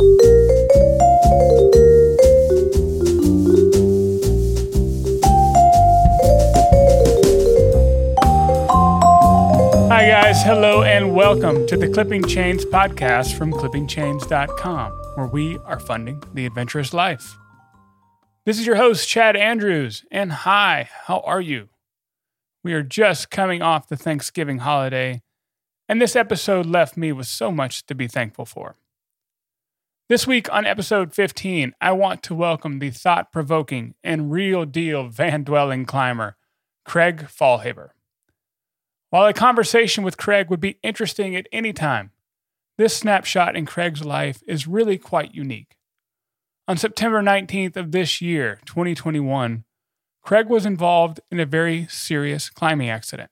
Hi, guys. Hello, and welcome to the Clipping Chains podcast from clippingchains.com, where we are funding the adventurous life. This is your host, Chad Andrews, and hi, how are you? We are just coming off the Thanksgiving holiday, and this episode left me with so much to be thankful for. This week on episode 15, I want to welcome the thought provoking and real deal van dwelling climber, Craig Faulhaber. While a conversation with Craig would be interesting at any time, this snapshot in Craig's life is really quite unique. On September 19th of this year, 2021, Craig was involved in a very serious climbing accident.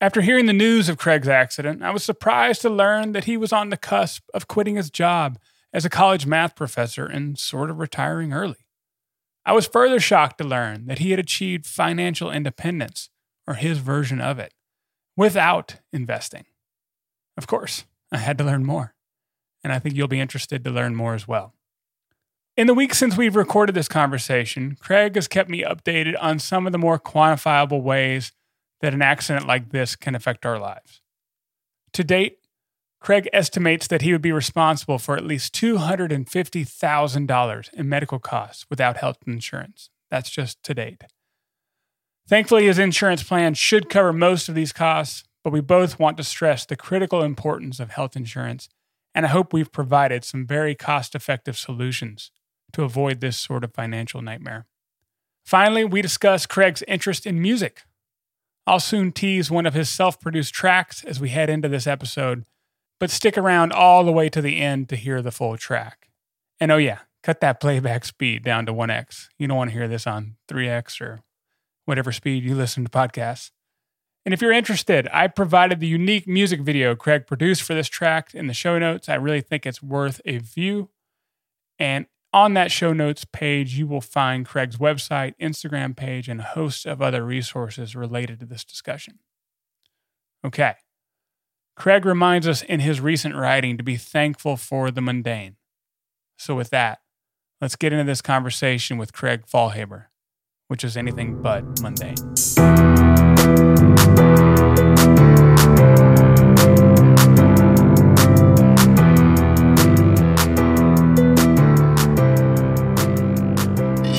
After hearing the news of Craig's accident, I was surprised to learn that he was on the cusp of quitting his job as a college math professor and sort of retiring early. I was further shocked to learn that he had achieved financial independence, or his version of it without investing. Of course, I had to learn more, and I think you'll be interested to learn more as well. In the weeks since we've recorded this conversation, Craig has kept me updated on some of the more quantifiable ways that an accident like this can affect our lives. To date, Craig estimates that he would be responsible for at least $250,000 in medical costs without health insurance. That's just to date. Thankfully, his insurance plan should cover most of these costs, but we both want to stress the critical importance of health insurance, and I hope we've provided some very cost effective solutions to avoid this sort of financial nightmare. Finally, we discuss Craig's interest in music. I'll soon tease one of his self produced tracks as we head into this episode, but stick around all the way to the end to hear the full track. And oh, yeah, cut that playback speed down to 1x. You don't want to hear this on 3x or whatever speed you listen to podcasts. And if you're interested, I provided the unique music video Craig produced for this track in the show notes. I really think it's worth a view. And on that show notes page, you will find Craig's website, Instagram page, and a host of other resources related to this discussion. Okay. Craig reminds us in his recent writing to be thankful for the mundane. So, with that, let's get into this conversation with Craig Faulhaber which is anything but mundane.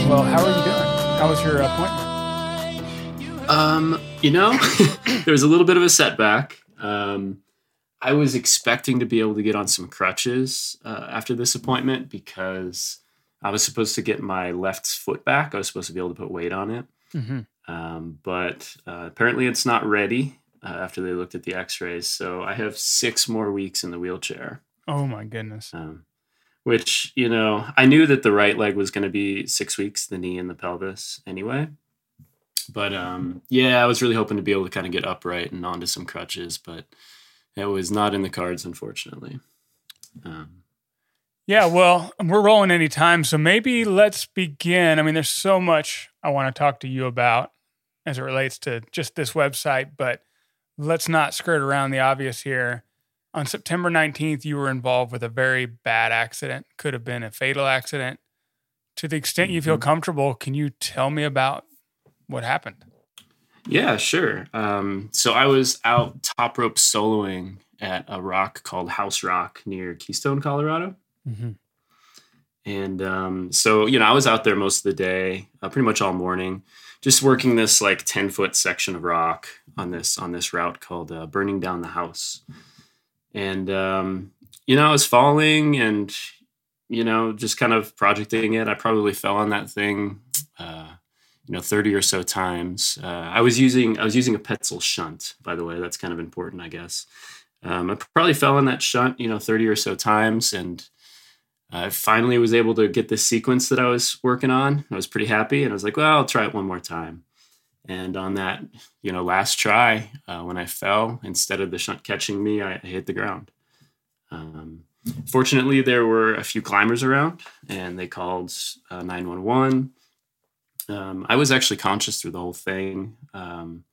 Well, how are you doing? How was your appointment? Um, you know, there was a little bit of a setback. Um, I was expecting to be able to get on some crutches uh, after this appointment because I was supposed to get my left foot back. I was supposed to be able to put weight on it. Mm-hmm. Um, but uh, apparently it's not ready uh, after they looked at the x rays. So I have six more weeks in the wheelchair. Oh my goodness. Um, which, you know, I knew that the right leg was going to be six weeks, the knee and the pelvis anyway. But um, yeah, I was really hoping to be able to kind of get upright and onto some crutches, but it was not in the cards, unfortunately. Um, yeah, well, we're rolling any time, so maybe let's begin. I mean, there's so much I want to talk to you about as it relates to just this website, but let's not skirt around the obvious here. On September 19th, you were involved with a very bad accident, could have been a fatal accident. To the extent you feel mm-hmm. comfortable, can you tell me about what happened? Yeah, sure. Um, so I was out top rope soloing at a rock called House Rock near Keystone, Colorado. Mm-hmm. And um, so, you know, I was out there most of the day, uh, pretty much all morning, just working this like 10 foot section of rock on this on this route called uh, Burning Down the House. And um, you know, I was falling and you know, just kind of projecting it. I probably fell on that thing, uh, you know, 30 or so times. Uh, I was using I was using a Petzl shunt, by the way. That's kind of important, I guess. Um, I probably fell on that shunt, you know, 30 or so times and I finally was able to get this sequence that I was working on. I was pretty happy, and I was like, "Well, I'll try it one more time." And on that, you know, last try, uh, when I fell, instead of the shunt catching me, I, I hit the ground. Um, fortunately, there were a few climbers around, and they called uh, nine one one. Um, I was actually conscious through the whole thing, um,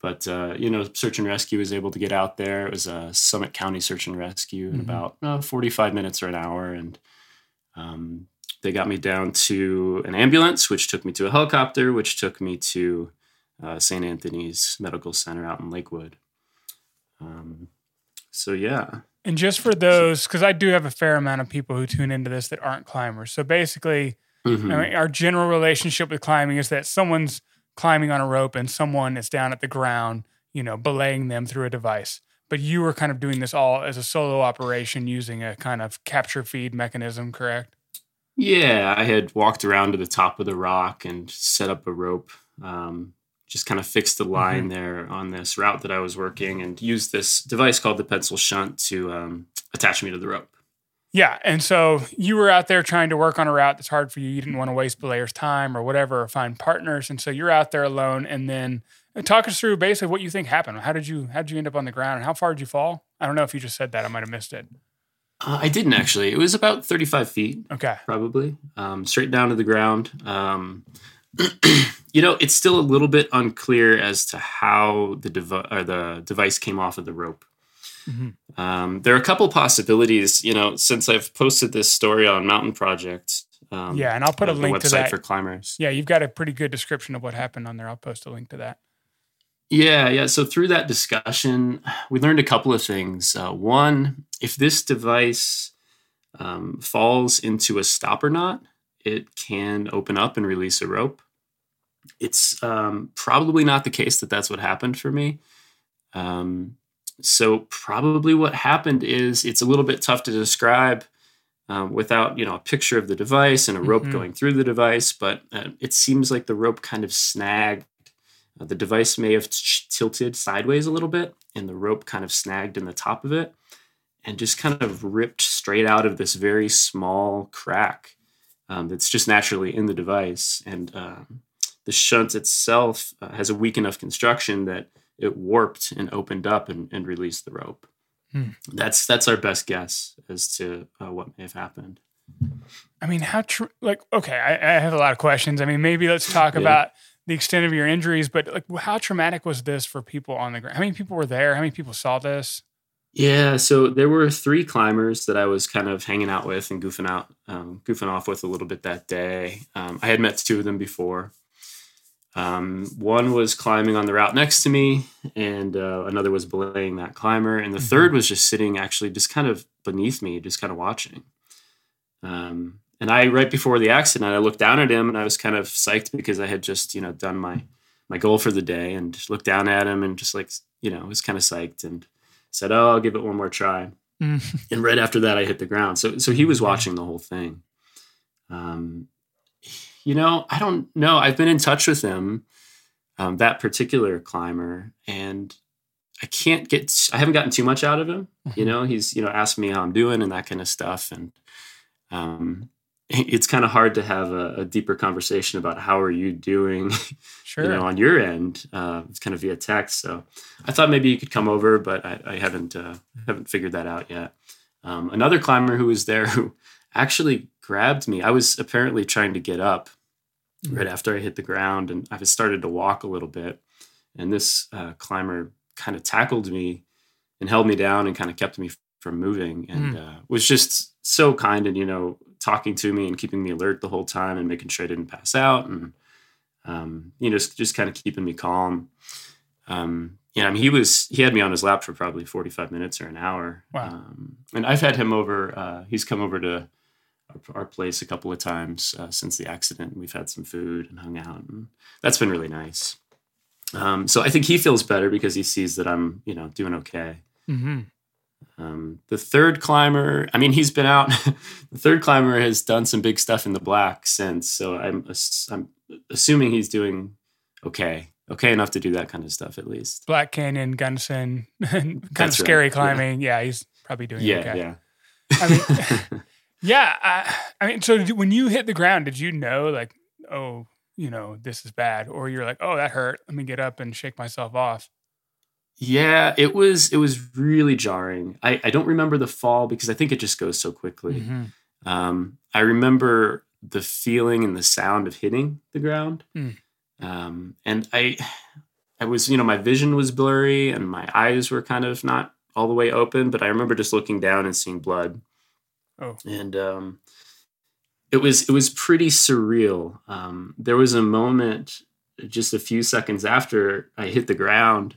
But uh, you know, search and rescue was able to get out there. It was a Summit County search and rescue in mm-hmm. about uh, 45 minutes or an hour, and um, they got me down to an ambulance, which took me to a helicopter, which took me to uh, St. Anthony's Medical Center out in Lakewood. Um, so yeah. And just for those, because I do have a fair amount of people who tune into this that aren't climbers. So basically, mm-hmm. Our general relationship with climbing is that someone's climbing on a rope and someone is down at the ground, you know, belaying them through a device. But you were kind of doing this all as a solo operation using a kind of capture feed mechanism, correct? Yeah, I had walked around to the top of the rock and set up a rope. Um, just kind of fixed the line mm-hmm. there on this route that I was working and used this device called the Petzl shunt to um, attach me to the rope. Yeah. And so you were out there trying to work on a route that's hard for you. You didn't want to waste belayers' time or whatever, or find partners. And so you're out there alone. And then uh, talk us through basically what you think happened. How did you how did you end up on the ground and how far did you fall? I don't know if you just said that. I might have missed it. Uh, I didn't actually. It was about 35 feet. Okay. Probably. Um, straight down to the ground. Um, you know, it's still a little bit unclear as to how the, dev- the device came off of the rope. Mm-hmm. Um, there are a couple possibilities, you know, since I've posted this story on Mountain Project. Um, yeah, and I'll put a link to that for climbers. Yeah, you've got a pretty good description of what happened on there. I'll post a link to that. Yeah, yeah. So through that discussion, we learned a couple of things. Uh, one, if this device um, falls into a stopper knot, it can open up and release a rope. It's um, probably not the case that that's what happened for me. Um, so probably what happened is it's a little bit tough to describe um, without you know a picture of the device and a rope mm-hmm. going through the device. But uh, it seems like the rope kind of snagged. Uh, the device may have t- tilted sideways a little bit, and the rope kind of snagged in the top of it, and just kind of ripped straight out of this very small crack um, that's just naturally in the device. And um, the shunt itself uh, has a weak enough construction that it warped and opened up and, and released the rope. Hmm. That's that's our best guess as to uh, what may have happened. I mean, how true? Like, okay, I, I, have a lot of questions. I mean, maybe let's talk yeah. about the extent of your injuries, but like, how traumatic was this for people on the ground? How many people were there? How many people saw this? Yeah, so there were three climbers that I was kind of hanging out with and goofing out, um, goofing off with a little bit that day. Um, I had met two of them before. Um, one was climbing on the route next to me, and uh, another was belaying that climber, and the mm-hmm. third was just sitting, actually, just kind of beneath me, just kind of watching. Um, and I, right before the accident, I looked down at him, and I was kind of psyched because I had just, you know, done my my goal for the day, and just looked down at him, and just like, you know, was kind of psyched, and said, "Oh, I'll give it one more try." Mm. and right after that, I hit the ground. So, so he was watching the whole thing. Um, you know, I don't know. I've been in touch with him, um, that particular climber, and I can't get. I haven't gotten too much out of him. Mm-hmm. You know, he's you know asked me how I'm doing and that kind of stuff, and um, it's kind of hard to have a, a, deeper conversation about how are you doing, sure. you know, on your end. Uh, it's kind of via text. So I thought maybe you could come over, but I, I haven't uh, haven't figured that out yet. Um, another climber who was there who actually grabbed me. I was apparently trying to get up mm-hmm. right after I hit the ground, and I started to walk a little bit. And this uh, climber kind of tackled me and held me down and kind of kept me from moving, and mm. was just so kind and you know talking to me and keeping me alert the whole time and making sure I didn't pass out and um, you know just, just kind of keeping me calm. Um, yeah, I mean, he was he had me on his lap for probably forty five minutes or an hour. Wow. Um, and I've had him over. Uh, he's come over to our, place a couple of times uh, since the accident. We've had some food and hung out, and that's been really nice. Um, so I think he feels better because he sees that I'm, you know, doing okay. Mm-hmm. Um, the third climber, I mean, he's been out. the third climber has done some big stuff in the black since, so I'm I'm assuming he's doing okay, okay enough to do that kind of stuff at least. Black Canyon, Gunnison, kind That's of scary right. climbing. Yeah. yeah. he's probably doing yeah, okay. Yeah, I mean, yeah. I, I, mean, so when you hit the ground, did you know like, oh, you know, this is bad, or you're like, oh, that hurt. Let me get up and shake myself off. Yeah, it was it was really jarring. I, I don't remember the fall because I think it just goes so quickly. Mm-hmm. Um, I remember the feeling and the sound of hitting the ground, mm. um, and I I was, you know, my vision was blurry and my eyes were kind of not all the way open, but I remember just looking down and seeing blood. Oh. And um, it was it was pretty surreal. Um, there was a moment just a few seconds after I hit the ground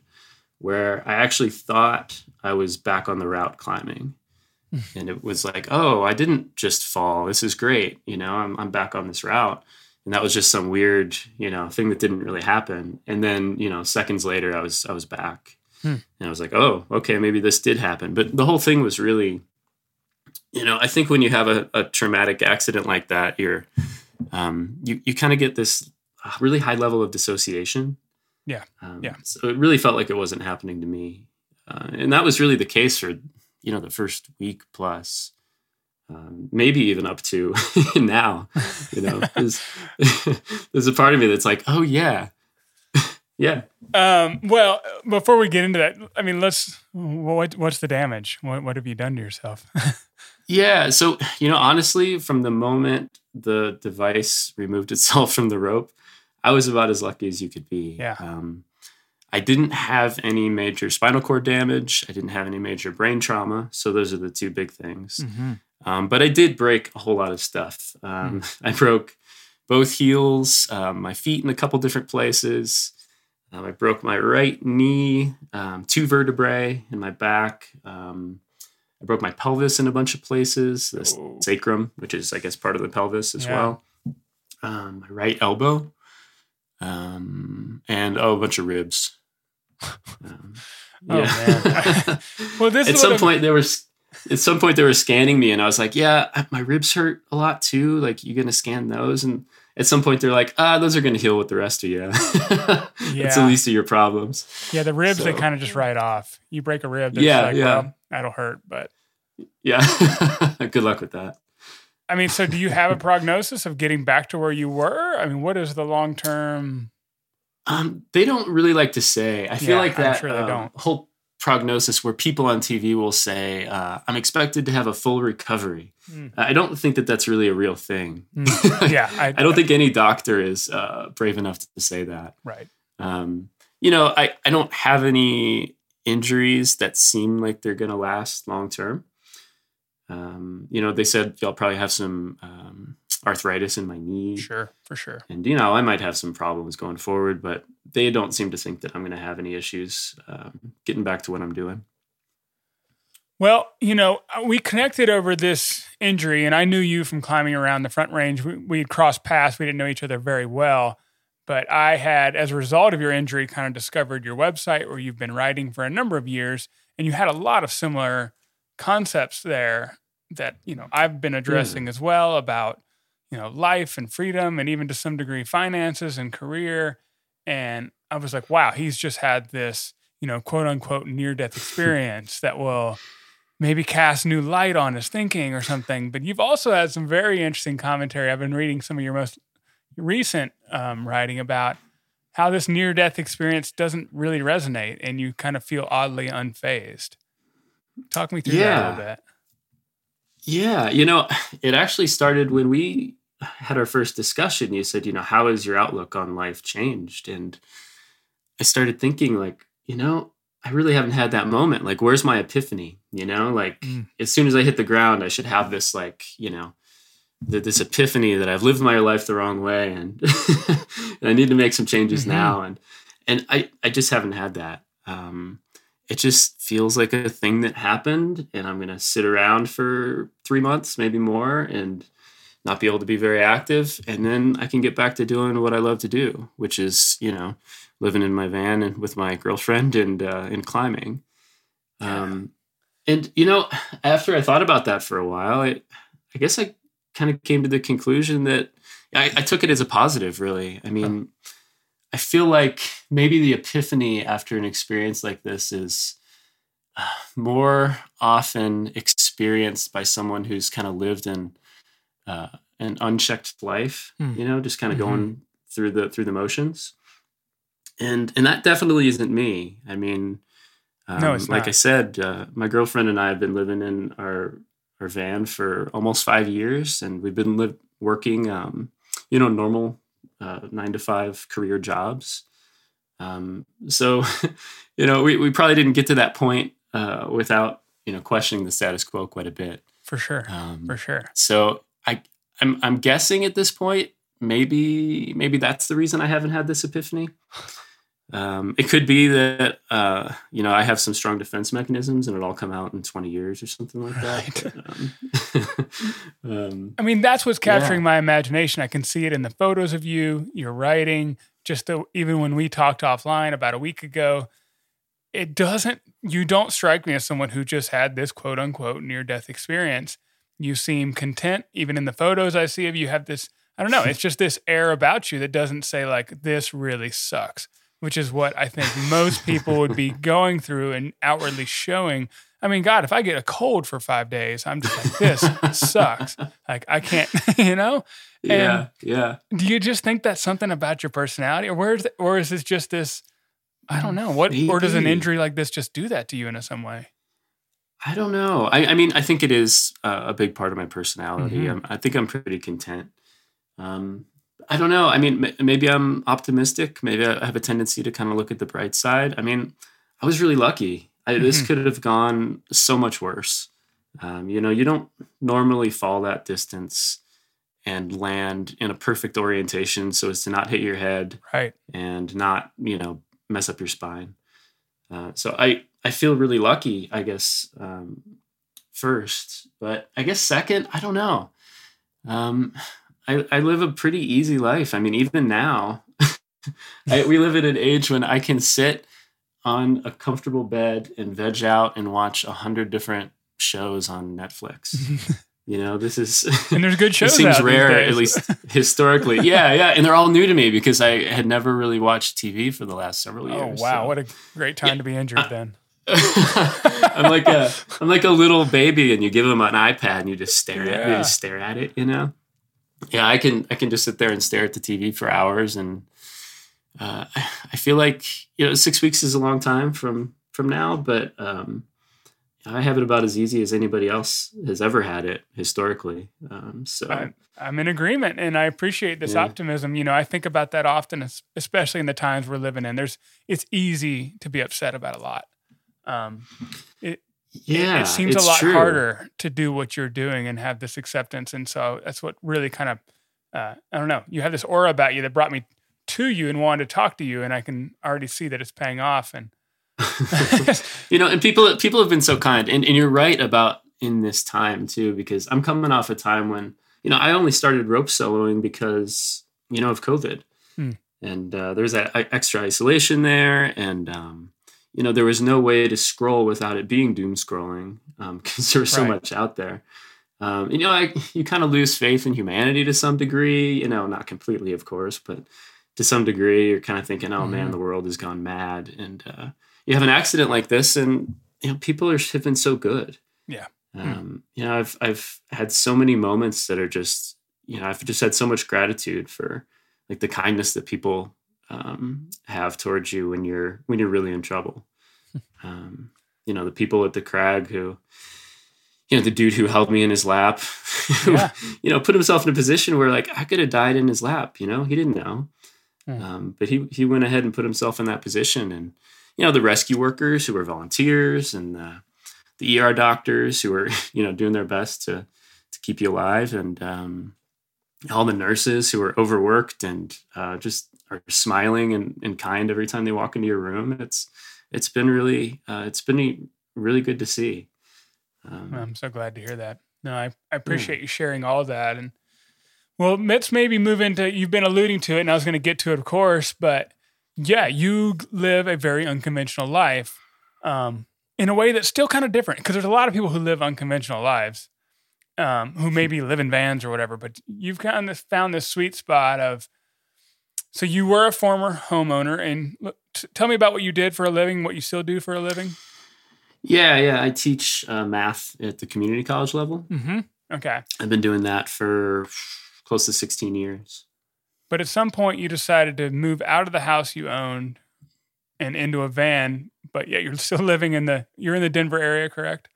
where I actually thought I was back on the route climbing. and it was like, oh, I didn't just fall. This is great. You know, I'm, I'm back on this route. And that was just some weird, you know, thing that didn't really happen. And then, you know, seconds later, I was I was back, Hmm. and I was like, oh, okay, maybe this did happen. But the whole thing was really, you know, I think when you have a, a traumatic accident like that, you're, um, you you kind of get this uh, really high level of dissociation. Yeah. Um, Yeah. So it really felt like it wasn't happening to me, uh, and that was really the case for you know the first week plus, um, maybe even up to now. You know, there's, there's a part of me that's like, oh yeah, yeah. Um, well, before we get into that, I mean, let's. What what's the damage? What what have you done to yourself? Yeah. So, you know, honestly, from the moment the device removed itself from the rope, I was about as lucky as you could be. Yeah. Um, I didn't have any major spinal cord damage. I didn't have any major brain trauma. So, those are the two big things. mm-hmm. Um, but I did break a whole lot of stuff. Um, I broke both heels, um, my feet in a couple different places. Um, I broke my right knee, um, two vertebrae in my back. Um, I broke my pelvis in a bunch of places, the sacrum, which is, I guess, part of the pelvis as Yeah. well. Um, my right elbow, um, and oh, a bunch of ribs. Um, Oh, man. Well, this at some I'm- point they were at some point they were scanning me and i was like yeah my ribs hurt a lot too like you gonna scan those and at some point they're like ah those are gonna heal with the rest of you it's Yeah. the least of your problems Yeah, the ribs they kind of just write off. You break a rib, they're Yeah, like, yeah. well, that'll hurt. But yeah good luck with that I mean, so do you have a prognosis of getting back to where you were? I mean, what is the long term? um, they don't really like to say i feel Yeah, like that sure um, whole prognosis where people on tv will say uh, i'm expected to have a full recovery Mm. i don't think that that's really a real thing Yeah, I, I don't think any doctor is uh, brave enough to say that. right. Um, you know, I, I don't have any injuries that seem like they're going to last long term. Um, you know, they said I'll probably have some um, arthritis in my knee. Sure, for sure. And, you know, I might have some problems going forward, but they don't seem to think that I'm going to have any issues um, getting back to what I'm doing. Well, you know, uh, we connected over this injury, and I knew you from climbing around the front range. We, we had crossed paths. We didn't know each other very well. But I had, as a result of your injury, kind of discovered your website where you've been writing for a number of years. And you had a lot of similar concepts there that, you know, I've been hmm. addressing as well about, you know, life and freedom and even to some degree finances and career. And I was like, wow, he's just had this, you know, quote unquote near death experience that will maybe cast new light on his thinking or something. But you've also had some very interesting commentary. I've been reading some of your most recent um, writing about how this near death experience doesn't really resonate and you kind of feel oddly unfazed. Talk me through that a Yeah. little bit. Yeah, you know, it actually started when we had our first discussion. You said, you know, how has your outlook on life changed? And I started thinking, like, you know, I really haven't had that moment. Like, where's my epiphany? You know, like Mm. as soon as I hit the ground, I should have this, like, you know, th- this epiphany that I've lived my life the wrong way, and, and I need to make some changes Mhm. now. And and I I just haven't had that. Um, it just feels like a thing that happened and i'm going to sit around for three months maybe more and not be able to be very active and then i can get back to doing what i love to do which is you know living in my van and with my girlfriend and uh, and climbing um, and you know after i thought about that for a while i i guess i kind of came to the conclusion that I, I took it as a positive really i mean I feel like maybe the epiphany after an experience like this is uh, more often experienced by someone who's kind of lived in uh, an unchecked life, Hmm. you know, just kind of Mhm. going through the through the motions. And and that definitely isn't me. I mean, um, No, like. I said, uh, my girlfriend and I have been living in our our van for almost five years, and we've been live, working, um, you know, normal uh, nine to five career jobs. Um, so, you know, we, we probably didn't get to that point uh, without, you know, questioning the status quo quite a bit. For sure. Um, For sure. So I, I'm, I'm guessing at this point, maybe, maybe that's the reason I haven't had this epiphany. Um, it could be that uh, you know I have some strong defense mechanisms, and it'll all come out in twenty years or something like that. But, um, um, I mean, that's what's capturing Yeah. my imagination. I can see it in the photos of you, your writing, just the, even when we talked offline about a week ago. It doesn't, you don't strike me as someone who just had this quote unquote near death experience. You seem content, even in the photos I see of you have this, I don't know, it's just this air about you that doesn't say, like, this really sucks, which is what I think most people would be going through and outwardly showing. I mean, God, if I get a cold for five days, I'm just like, this sucks. Like, I can't, you know? yeah, yeah. Do you just think that's something about your personality, or where's, the, or is this just this? I don't know what, or does an injury like this just do that to you in some way? I don't know. I, I mean, I think it is uh, a big part of my personality. Mhm. Um, I think I'm pretty content. Um, I don't know. I mean, maybe I'm optimistic. Maybe I have a tendency to kind of look at the bright side. I mean, I was really lucky. I, This Mhm. could have gone so much worse. Um, you know, you don't normally fall that distance and land in a perfect orientation so as to not hit your head Right. and not you know mess up your spine uh, so i i feel really lucky i guess um, first but i guess second i don't know um, I, I live a pretty easy life i mean even now I, we live at an age when i can sit on a comfortable bed and veg out and watch a hundred different shows on netflix you know this is And there's good it shows. seems rare, at least historically. yeah, yeah, and they're all new to me because I had never really watched TV for the last several oh, years. Oh wow, so. what a great time to be injured then. I'm like a I'm like a little baby, and you give them an iPad and you just stare at you just stare at it. You know, yeah, I can I can just sit there and stare at the TV for hours, and uh, I feel like you know six weeks is a long time from from now, but um, I have it about as easy as anybody else has ever had it historically. Um, so I, I'm in agreement, and I appreciate this Yeah. optimism. You know, I think about that often, especially in the times we're living in. There's, it's easy to be upset about a lot. Um, it, yeah, it seems a lot true. harder to do what you're doing and have this acceptance. And so that's what really kind of, uh, I don't know, you have this aura about you that brought me to you and wanted to talk to you. And I can already see that it's paying off. And you know, and people people have been so kind, and and you're right about in this time too, because I'm coming off a time when you know I only started rope soloing because you know of COVID, Hmm. and uh, there's that extra isolation there, and um, you know there was no way to scroll without it being doom scrolling because there was so Right. much out there. Um, you know, I, you kind of lose faith in humanity to some degree. You know, not completely, of course, but to some degree, you're kind of thinking, "Oh man, Mhm. the world has gone mad," and uh, you have an accident like this, and you know people are have been so good. Yeah. Um, you know, I've I've had so many moments that are just you know I've just had so much gratitude for like the kindness that people um, have towards you when you're when you're really in trouble. um, you know, the people at the crag who. You know, the dude who held me in his lap, Yeah. you know, put himself in a position where like I could have died in his lap, you know, he didn't know. Hmm. Um, but he, he went ahead and put himself in that position. And, you know, the rescue workers who were volunteers and uh, the ER doctors who were, you know, doing their best to, to keep you alive. And um, all the nurses who were overworked and uh, just are smiling and, and kind every time they walk into your room. It's, it's been really, uh, it's been really good to see. Um, I'm so glad to hear that. No, I, I appreciate you sharing all of that. And well, let's maybe move into, you've been alluding to it, and I was going to get to it, of course, but yeah, you live a very unconventional life um, in a way that's still kind of different because there's a lot of people who live unconventional lives um, who maybe live in vans or whatever, but you've kind of found this sweet spot of, so you were a former homeowner and t- tell me about what you did for a living, what you still do for a living. yeah, yeah. I teach uh, math at the community college level. Mm-hmm. Okay. I've been doing that for close to 16 years. But at some point, you decided to move out of the house you owned and into a van. But yet, you're still living in the you're in the Denver area, correct?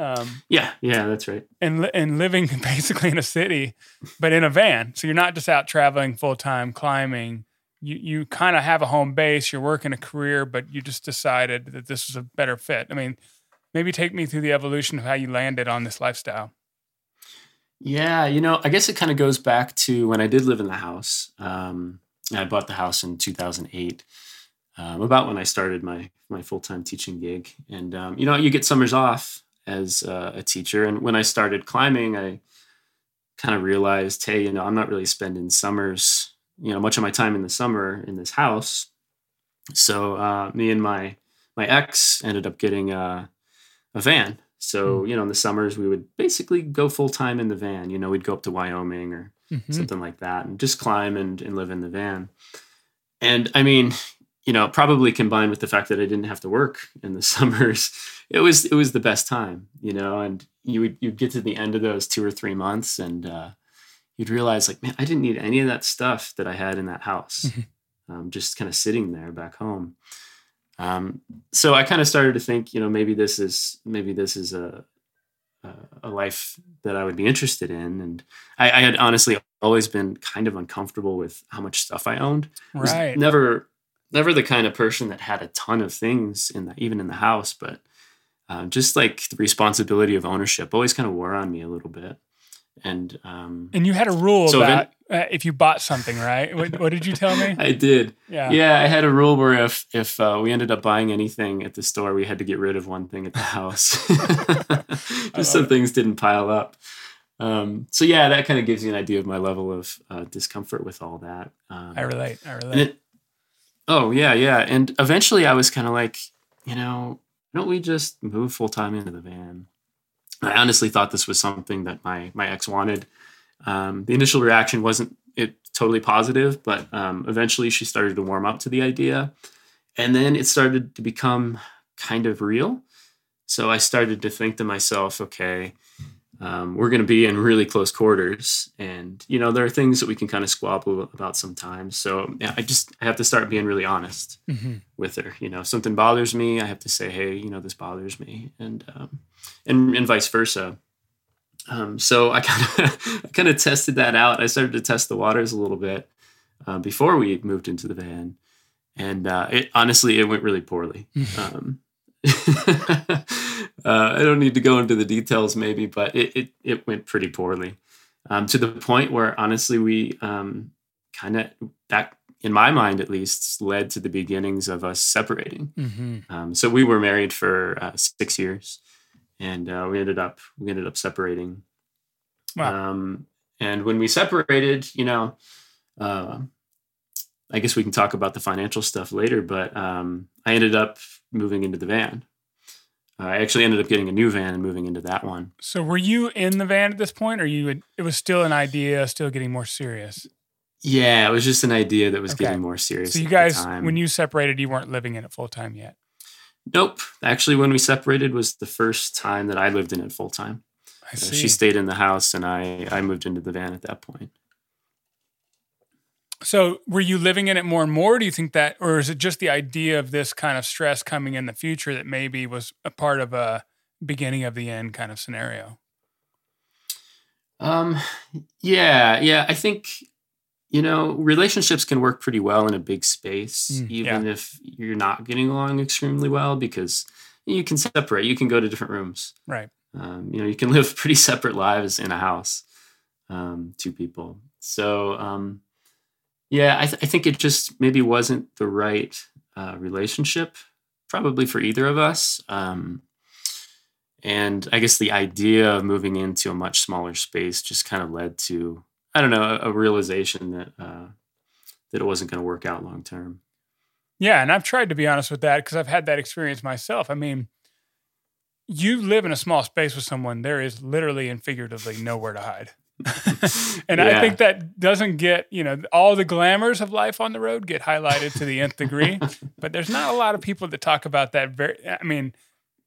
Um, Yeah, yeah, that's right. and and living basically in a city, but in a van. So you're not just out traveling full time, climbing. you you kind of have a home base, you're working a career, but you just decided that this was a better fit. I mean, maybe take me through the evolution of how you landed on this lifestyle. Yeah, you know, I guess it kind of goes back to when I did live in the house. Um, I bought the house in 2008, um, about when I started my my full time teaching gig. And um, you know, you get summers off as uh, a teacher, and when I started climbing, I kind of realized, hey, you know, I'm not really spending summers, you know, much of my time in the summer in this house. So uh, me and my my ex ended up getting a, a van so, mm. you know, in the summers, we would basically go full time in the van. You know, we'd go up to Wyoming or mm-hmm. something like that and just climb and, and live in the van. And I mean, you know, probably combined with the fact that I didn't have to work in the summers, it was it was the best time, you know. And you would you'd get to the end of those two or three months, and uh, you'd realize, like, man, I didn't need any of that stuff that I had in that house, mm-hmm. um, just kind of sitting there back home. Um, so I kind of started to think, you know, maybe this is maybe this is a a life that I would be interested in, and I, I had honestly always been kind of uncomfortable with how much stuff I owned. Right. never never the kind of person that had a ton of things in the even in the house, but uh, just like the responsibility of ownership always kind of wore on me a little bit. And um, and you had a rule so that uh, if you bought something, right? What, what, did you tell me? I did. Yeah, yeah. I had a rule where if if uh, we ended up buying anything at the store, we had to get rid of one thing at the house, just so it. things didn't pile up. Um, so yeah, that kind of gives you an idea of my level of uh, discomfort with all that. Um, I relate. I relate. Oh yeah, yeah. And eventually, I was kind of like, you know, don't we just move full time into the van? I honestly thought this was something that my my ex wanted. Um, the initial reaction wasn't it totally positive, but um, eventually she started to warm up to the idea, and then it started to become kind of real. So I started to think to myself, okay, um, we're going to be in really close quarters, and you know there are things that we can kind of squabble about sometimes. So yeah, I just I have to start being really honest mm-hmm. with her. You know, if something bothers me, I have to say, hey, you know, this bothers me, and um, and and vice versa. Um, so I kind of I kind of tested that out. I started to test the waters a little bit uh, before we moved into the van, and uh, it honestly it went really poorly. um, uh, I don't need to go into the details, maybe, but it it, it went pretty poorly um, to the point where honestly we um, kind of that in my mind at least led to the beginnings of us separating. Mm-hmm. Um, so we were married for uh, six years and uh, we ended up we ended up separating. Wow. Um, and when we separated, you know, uh, I guess we can talk about the financial stuff later. But um, I ended up moving into the van. Uh, I actually ended up getting a new van and moving into that one. So, were you in the van at this point, or you? it was still an idea, still getting more serious. Yeah, it was just an idea that was okay. getting more serious. So, you guys, when you separated, you weren't living in it full time yet. Nope. Actually, when we separated was the first time that I lived in it full time. I see. Uh, she stayed in the house, and I I moved into the van at that point. So, were you living in it more and more? Do you think that, or is it just the idea of this kind of stress coming in the future that maybe was a part of a beginning of the end kind of scenario? Um, yeah, yeah. I think you know, relationships can work pretty well in a big space, mm, even yeah. if you're not getting along extremely well, because you can separate. You can go to different rooms. Right. Um, you know, you can live pretty separate lives in a house, um, two people. So, um, yeah, I, th- I, think it just maybe wasn't the right uh, relationship, probably for either of us. Um, and I guess the idea of moving into a much smaller space just kind of led to I don't know, a, a realization that uh, that it wasn't going to work out long term. Yeah, and I've tried to be honest with that because I've had that experience myself. I mean, you live in a small space with someone, there is literally and figuratively nowhere to hide. and yeah. I think that doesn't get, you know, all the glamours of life on the road get highlighted to the nth degree, but there's not a lot of people that talk about that very I mean,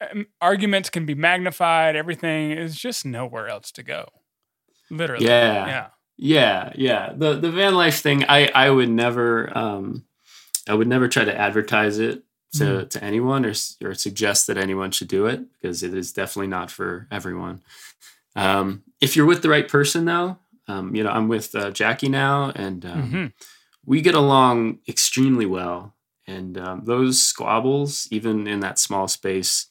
um, arguments can be magnified, everything is just nowhere else to go. Literally. Yeah. Yeah. Yeah, yeah. The the van life thing, I I would never um I would never try to advertise it to mm. to anyone or or suggest that anyone should do it because it is definitely not for everyone. Um if you're with the right person though, um you know, I'm with uh, Jackie now and um, mm-hmm. we get along extremely well. And um, those squabbles, even in that small space,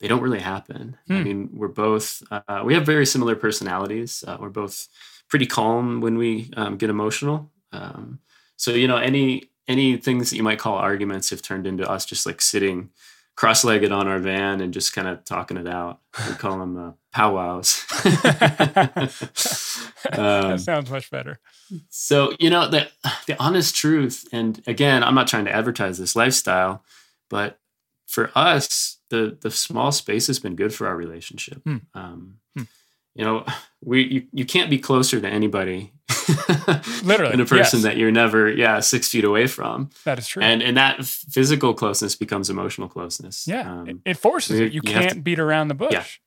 they don't really happen. Hmm. I mean, we're both, uh, we have very similar personalities. Uh, we're both pretty calm when we um, get emotional. Um, so, you know, any, any things that you might call arguments have turned into us just like sitting cross-legged on our van and just kind of talking it out. We call them uh, powwows. um, that sounds much better. So you know the the honest truth, and again, I'm not trying to advertise this lifestyle, but for us, the the small space has been good for our relationship. Hmm. Um. You know, we you, you can't be closer to anybody literally than a person yes. that you're never yeah six feet away from. That is true. And and that physical closeness becomes emotional closeness. Yeah um, it forces it. You, you can't to, beat around the bush.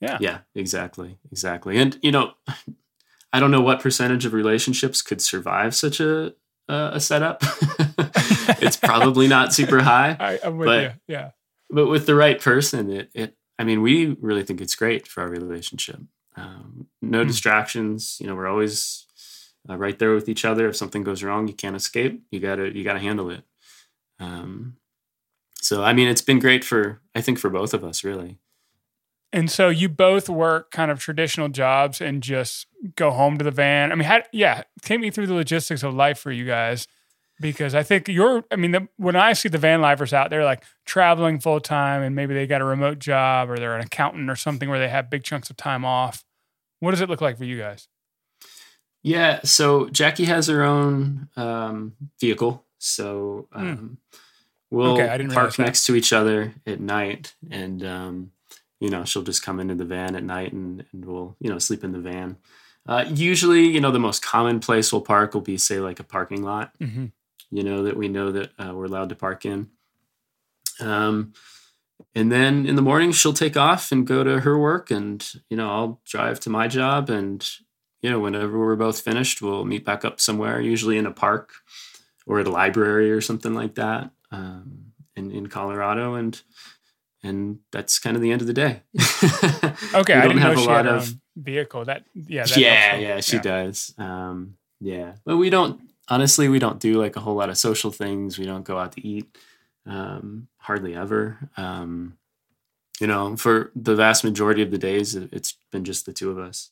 Yeah. yeah yeah exactly exactly. And you know i don't know what percentage of relationships could survive such a uh, a setup. It's probably not super high I, am with but, you. Yeah. but with the right person it it i mean we really think it's great for our relationship um, no mm. distractions you know we're always uh, right there with each other. If something goes wrong, you can't escape. You gotta you gotta handle it. Um, so I mean, it's been great for I think for both of us, really. And so you both work kind of traditional jobs and just go home to the van. I mean, how, yeah, take me through the logistics of life for you guys because I think you're, I mean, the, when I see the van lifers out there like traveling full time and maybe they got a remote job or they're an accountant or something where they have big chunks of time off. What does it look like for you guys? Yeah, so Jackie has her own um, vehicle, so hmm. um, mm. we'll okay, park next to each other at night, and um, you know she'll just come into the van at night, and, and we'll you know sleep in the van. Uh, usually, you know, the most common place we'll park will be say like a parking lot, mm-hmm. you know, that we know that uh, we're allowed to park in. Um, and then in the morning she'll take off and go to her work, and you know I'll drive to my job, and you know, whenever we're both finished, we'll meet back up somewhere, usually in a park or at a library or something like that um, in, in Colorado. And and that's kind of the end of the day. okay, I didn't have a lot of vehicle. That yeah, that yeah, yeah, she yeah. does. Um, yeah, but we don't. Honestly, we don't do like a whole lot of social things. We don't go out to eat, um, hardly ever. Um, you know, for the vast majority of the days, it's been just the two of us.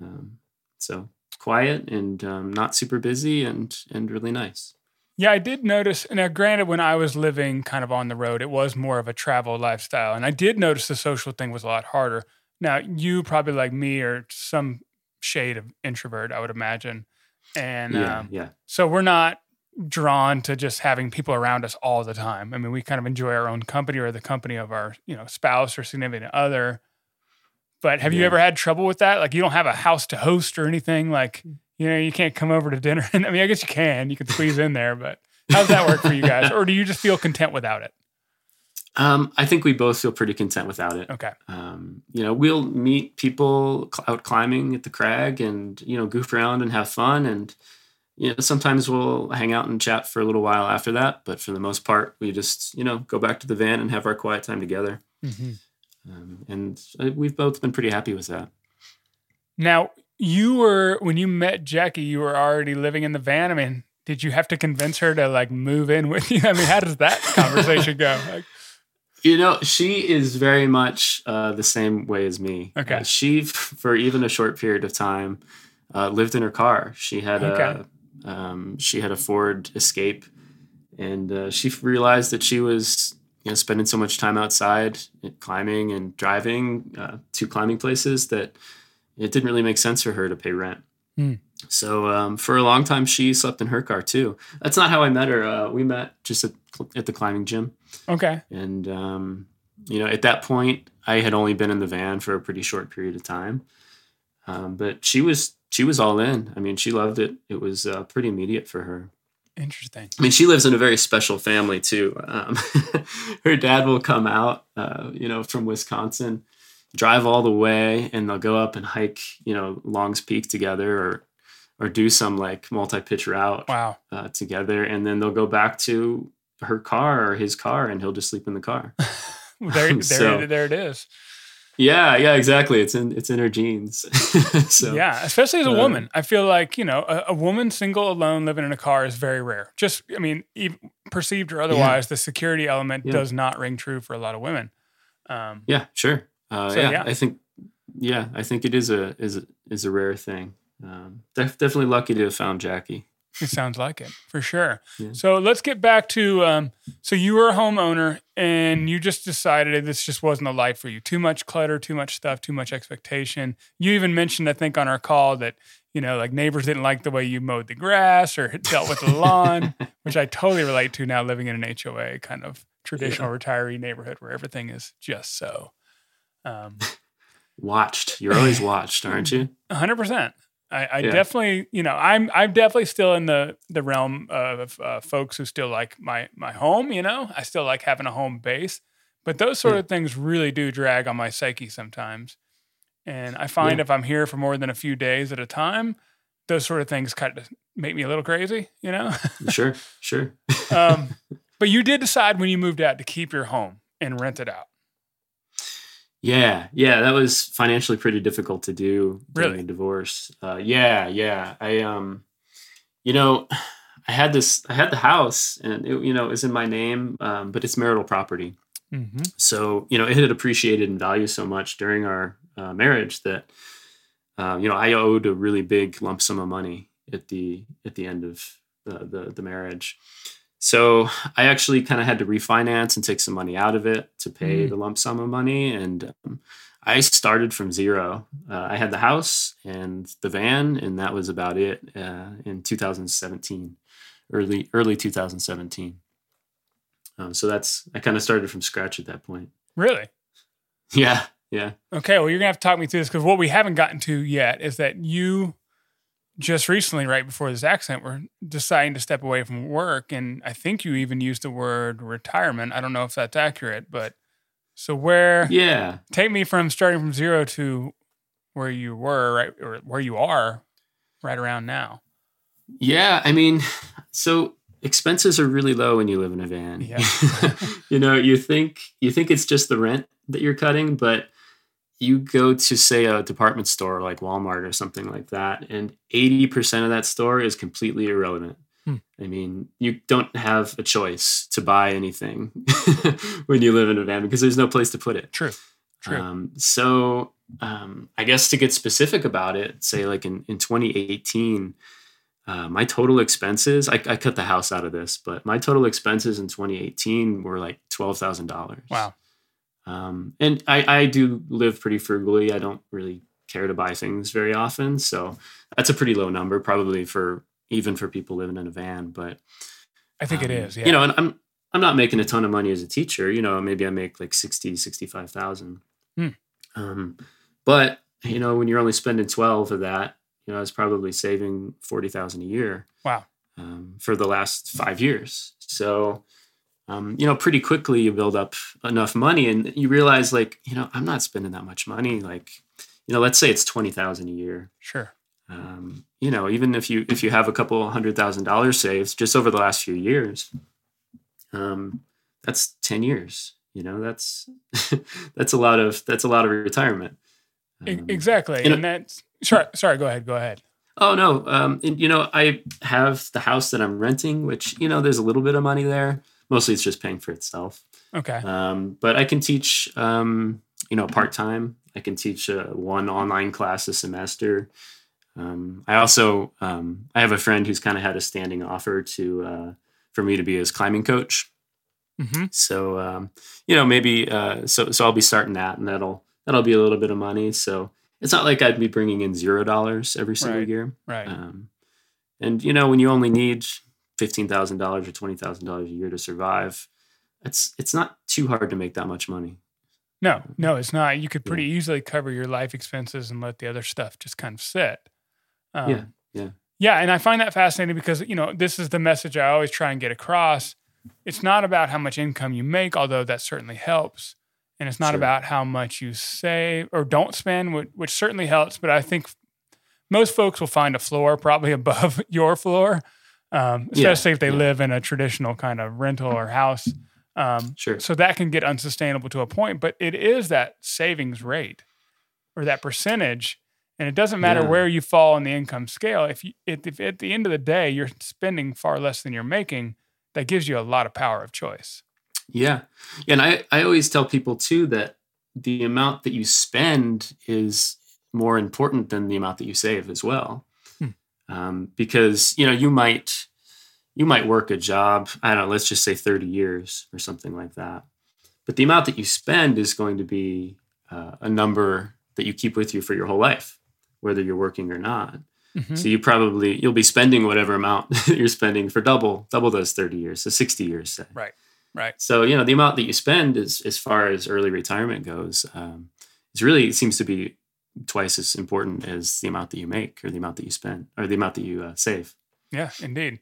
Um, so quiet and um, not super busy and and really nice. Yeah, I did notice. Now, granted, when I was living kind of on the road, it was more of a travel lifestyle, and I did notice the social thing was a lot harder. Now, you probably like me or some shade of introvert, I would imagine, and yeah, um, yeah. So we're not drawn to just having people around us all the time. I mean, we kind of enjoy our own company or the company of our you know spouse or significant other. But have yeah. you ever had trouble with that? Like you don't have a house to host or anything. Like mm. you know you can't come over to dinner. I mean, I guess you can. You can squeeze in there, but how does that work for you guys? Or do you just feel content without it? Um, I think we both feel pretty content without it. Okay. Um, you know, we'll meet people out climbing at the crag and you know goof around and have fun and you know sometimes we'll hang out and chat for a little while after that but for the most part we just you know go back to the van and have our quiet time together mm-hmm. Um, and uh, we've both been pretty happy with that. Now, you were, when you met Jackie, you were already living in the van. I mean, did you have to convince her to like move in with you? I mean, how does that conversation go? Like, you know, she is very much uh, the same way as me. Okay. Uh, she, for even a short period of time, uh, lived in her car. She had okay. a um, she had a Ford Escape, and uh, she realized that she was you know spending so much time outside climbing and driving uh, to climbing places that it didn't really make sense for her to pay rent. Mm. So um, for a long time, she slept in her car too. That's not how I met her. Uh, we met just at, at, the climbing gym. Okay. And um, you know, at that point, I had only been in the van for a pretty short period of time, um, but she was she was all in. I mean, she loved it. It was uh, pretty immediate for her. Interesting. I mean, she lives in a very special family too. Um, her dad will come out, uh, you know, from Wisconsin, drive all the way, and they'll go up and hike, you know, Long's Peak together, or or do some like multi-pitch route. Wow. Uh, together, and then they'll go back to her car or his car, and he'll just sleep in the car. there, there, so, there it is. Yeah, yeah, exactly. It's in it's in her genes. so yeah, especially as a uh, woman, I feel like you know a, a woman single alone living in a car is very rare. Just I mean, even perceived or otherwise, the security element Yeah. does not ring true for a lot of women. Um, Yeah, sure. Uh, So, yeah, yeah. I think yeah, I think it is a is a, is a rare thing. Um, def- definitely lucky to have found Jackie. It sounds like it for sure. Yeah. So let's get back to um, so you were a homeowner and you just decided this just wasn't a life for you. Too much clutter, too much stuff, too much expectation. You even mentioned, I think, on our call that you know, like neighbors didn't like the way you mowed the grass or dealt with the lawn, which I totally relate to now living in an HOA kind of traditional retiree neighborhood where everything is just so. Um, Watched. You're always watched, aren't you? hundred percent. I, I Yeah. definitely, you know, I'm I'm definitely still in the the realm of uh, folks who still like my my home. You know, I still like having a home base, but those sort Yeah. of things really do drag on my psyche sometimes. And I find Yeah. if I'm here for more than a few days at a time, those sort of things kind of make me a little crazy. You know. sure, sure. um, but you did decide when you moved out to keep your home and rent it out. Yeah, yeah, that was financially pretty difficult to do during Really? a divorce. Uh, yeah, yeah. I um, you know, I had this, I had the house, and it, you know, it was in my name, um, but it's marital property. Mm-hmm. So you know, it had appreciated in value so much during our uh, marriage that uh, you know I owed a really big lump sum of money at the at the end of the the, the marriage. So I actually kind of had to refinance and take some money out of it to pay Mm. the lump sum of money, and um, I started from zero. Uh, I had the house and the van, and that was about it uh, in 2017, early early 2017. Um, so that's I kind of started from scratch at that point. Really? Yeah, yeah, Okay, well, you're gonna have to talk me through this because what we haven't gotten to yet is that you just recently, right before this accident, were deciding to step away from work, and I think you even used the word retirement. I don't know if that's accurate, but so where? yeah. Take me from starting from zero to where you were, right, or where you are, right around now. Yeah, I mean, so expenses are really low when you live in a van. Yeah. you know, you think you think it's just the rent that you're cutting, but you go to say a department store like Walmart or something like that, and 80% of that store is completely irrelevant. Hmm. I mean, you don't have a choice to buy anything when you live in a van because there's no place to put it. True. True. Um, so um, I guess to get specific about it, say like in, in 2018, uh, my total expenses, I, I cut the house out of this, but my total expenses in 2018 were like $12,000. wow. Um, and I, I do live pretty frugally. I don't really care to buy things very often. So that's a pretty low number, probably for even for people living in a van. But I think it um, is. Yeah. You know, and I'm I'm not making a ton of money as a teacher. You know, maybe I make like 60, 65,000. Hmm. Um, but you know, when you're only spending 12 of that, you know, I was probably saving 40,000 a year wow. um, for the last five years. So, um, you know, pretty quickly you build up enough money and you realize like, you know, I'm not spending that much money. Like, you know, let's say it's 20,000 a year Sure. um, you know, even if you if you have a couple hundred thousand dollars saved just over the last few years, um, that's ten years. You know, that's that's a lot of that's a lot of retirement. Um, exactly. and- And that's sorry. Sorry. Go ahead. Go ahead. Oh no, um, and, you know, I have the house that I'm renting, which you know, there's a little bit of money there. Mostly, it's just paying for itself. Okay. Um, but I can teach, um, you know, part time. I can teach uh, one online class a semester. Um, I also um, I have a friend who's kind of had a standing offer to uh, for me to be his climbing coach. hmm So um, you know maybe uh, so so I'll be starting that, and that'll that'll be a little bit of money. So it's not like I'd be bringing in zero dollars every single Right. year. Right. Um, and you know when you only need fifteen thousand dollars or twenty thousand dollars a year to survive, it's it's not too hard to make that much money. No, no, it's not. You could Yeah. pretty easily cover your life expenses and let the other stuff just kind of sit. Um, Yeah, yeah. Yeah. And I find that fascinating because, you know, this is the message I always try and get across. It's not about how much income you make, although that certainly helps. And it's not Sure. about how much you save or don't spend, which, which certainly helps. But I think most folks will find a floor probably above your floor, um, Yeah, especially if they yeah. live in a traditional kind of rental or house Um, Sure. So that can get unsustainable to a point, but it is that savings rate or that percentage. And it doesn't matter Yeah. where you fall on the income scale. If you, if, if at the end of the day you're spending far less than you're making, that gives you a lot of power of choice. Yeah. And I, I always tell people too that the amount that you spend is more important than the amount that you save as well. Um, because, you know, you might you might work a job, I don't know, let's just say 30 years or something like that. But the amount that you spend is going to be uh, a number that you keep with you for your whole life, whether you're working or not. Mhm. So you probably you'll be spending whatever amount you're spending for double double those 30 years, so 60 years say. Right. Right. So you know the amount that you spend is as far as early retirement goes, um, is really it seems to be twice as important as the amount that you make or the amount that you spend or the amount that you uh, save. Yeah, indeed.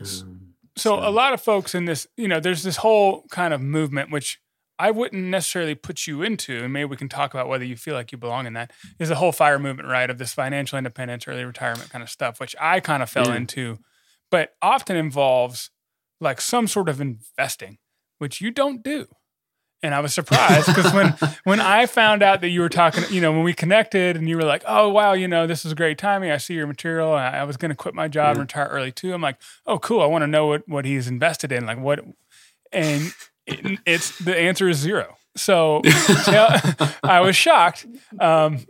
Um, So So- a lot of folks in this, you know, there's this whole kind of movement which I wouldn't necessarily put you into, and maybe we can talk about whether you feel like you belong in that. Is the whole fire movement, right? Of this financial independence, early retirement kind of stuff, which I kind of fell Yeah. into, but often involves like some sort of investing, which you don't do. And I was surprised because when when I found out that you were talking, you know, when we connected and you were like, "Oh wow, you know, this is great timing. I see your material. I, I was going to quit my job and retire early too." I'm like, "Oh, cool. I want to know what what he's invested in. Like what?" And it, it's the answer is zero. So I was shocked, um,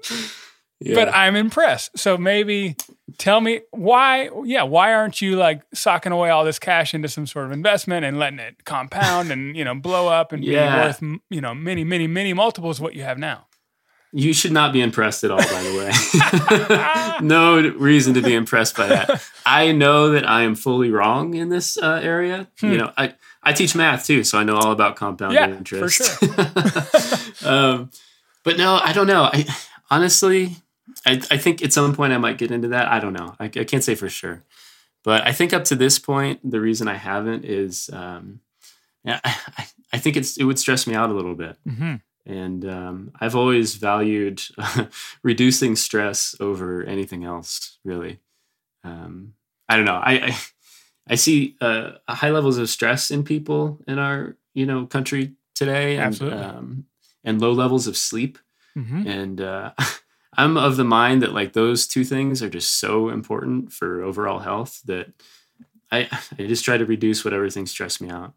yeah. but I'm impressed. So maybe tell me why? Yeah, why aren't you like socking away all this cash into some sort of investment and letting it compound and you know blow up and Yeah. be worth you know many many many multiples of what you have now? you should not be impressed at all, by the way. no reason to be impressed by that. I know that I am fully wrong in this uh, area. Hmm. You know, I, I teach math too, so I know all about compounding Yeah, for interest. um, but no, I don't know. I honestly, I, I think at some point I might get into that. I don't know. I, I can't say for sure. But I think up to this point, the reason I haven't is, um, yeah, I, I think it's it would stress me out a little bit Mm-hmm. and um, I've always valued reducing stress over anything else. Really, um, I don't know. I I, I see uh, high levels of stress in people in our you know country today, and Absolutely. um, and low levels of sleep. Mm-hmm. And uh, I'm of the mind that like those two things are just so important for overall health that I I just try to reduce whatever things stress me out.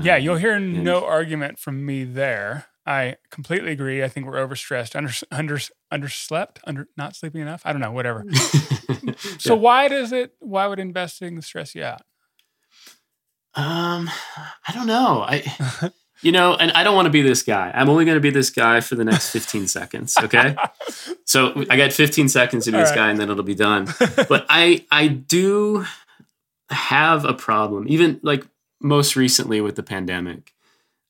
Yeah, Um, you'll hear and- no argument from me there. I completely agree. I think we're overstressed, under under underslept, under not sleeping enough. I don't know, whatever. So why does it? Why would investing stress you out? Um, I don't know. I, you know, and I don't want to be this guy. I'm only going to be this guy for the next 15 seconds. Okay. So I got 15 seconds to be All this right. guy, and then it'll be done. But I, I do have a problem. Even like most recently with the pandemic,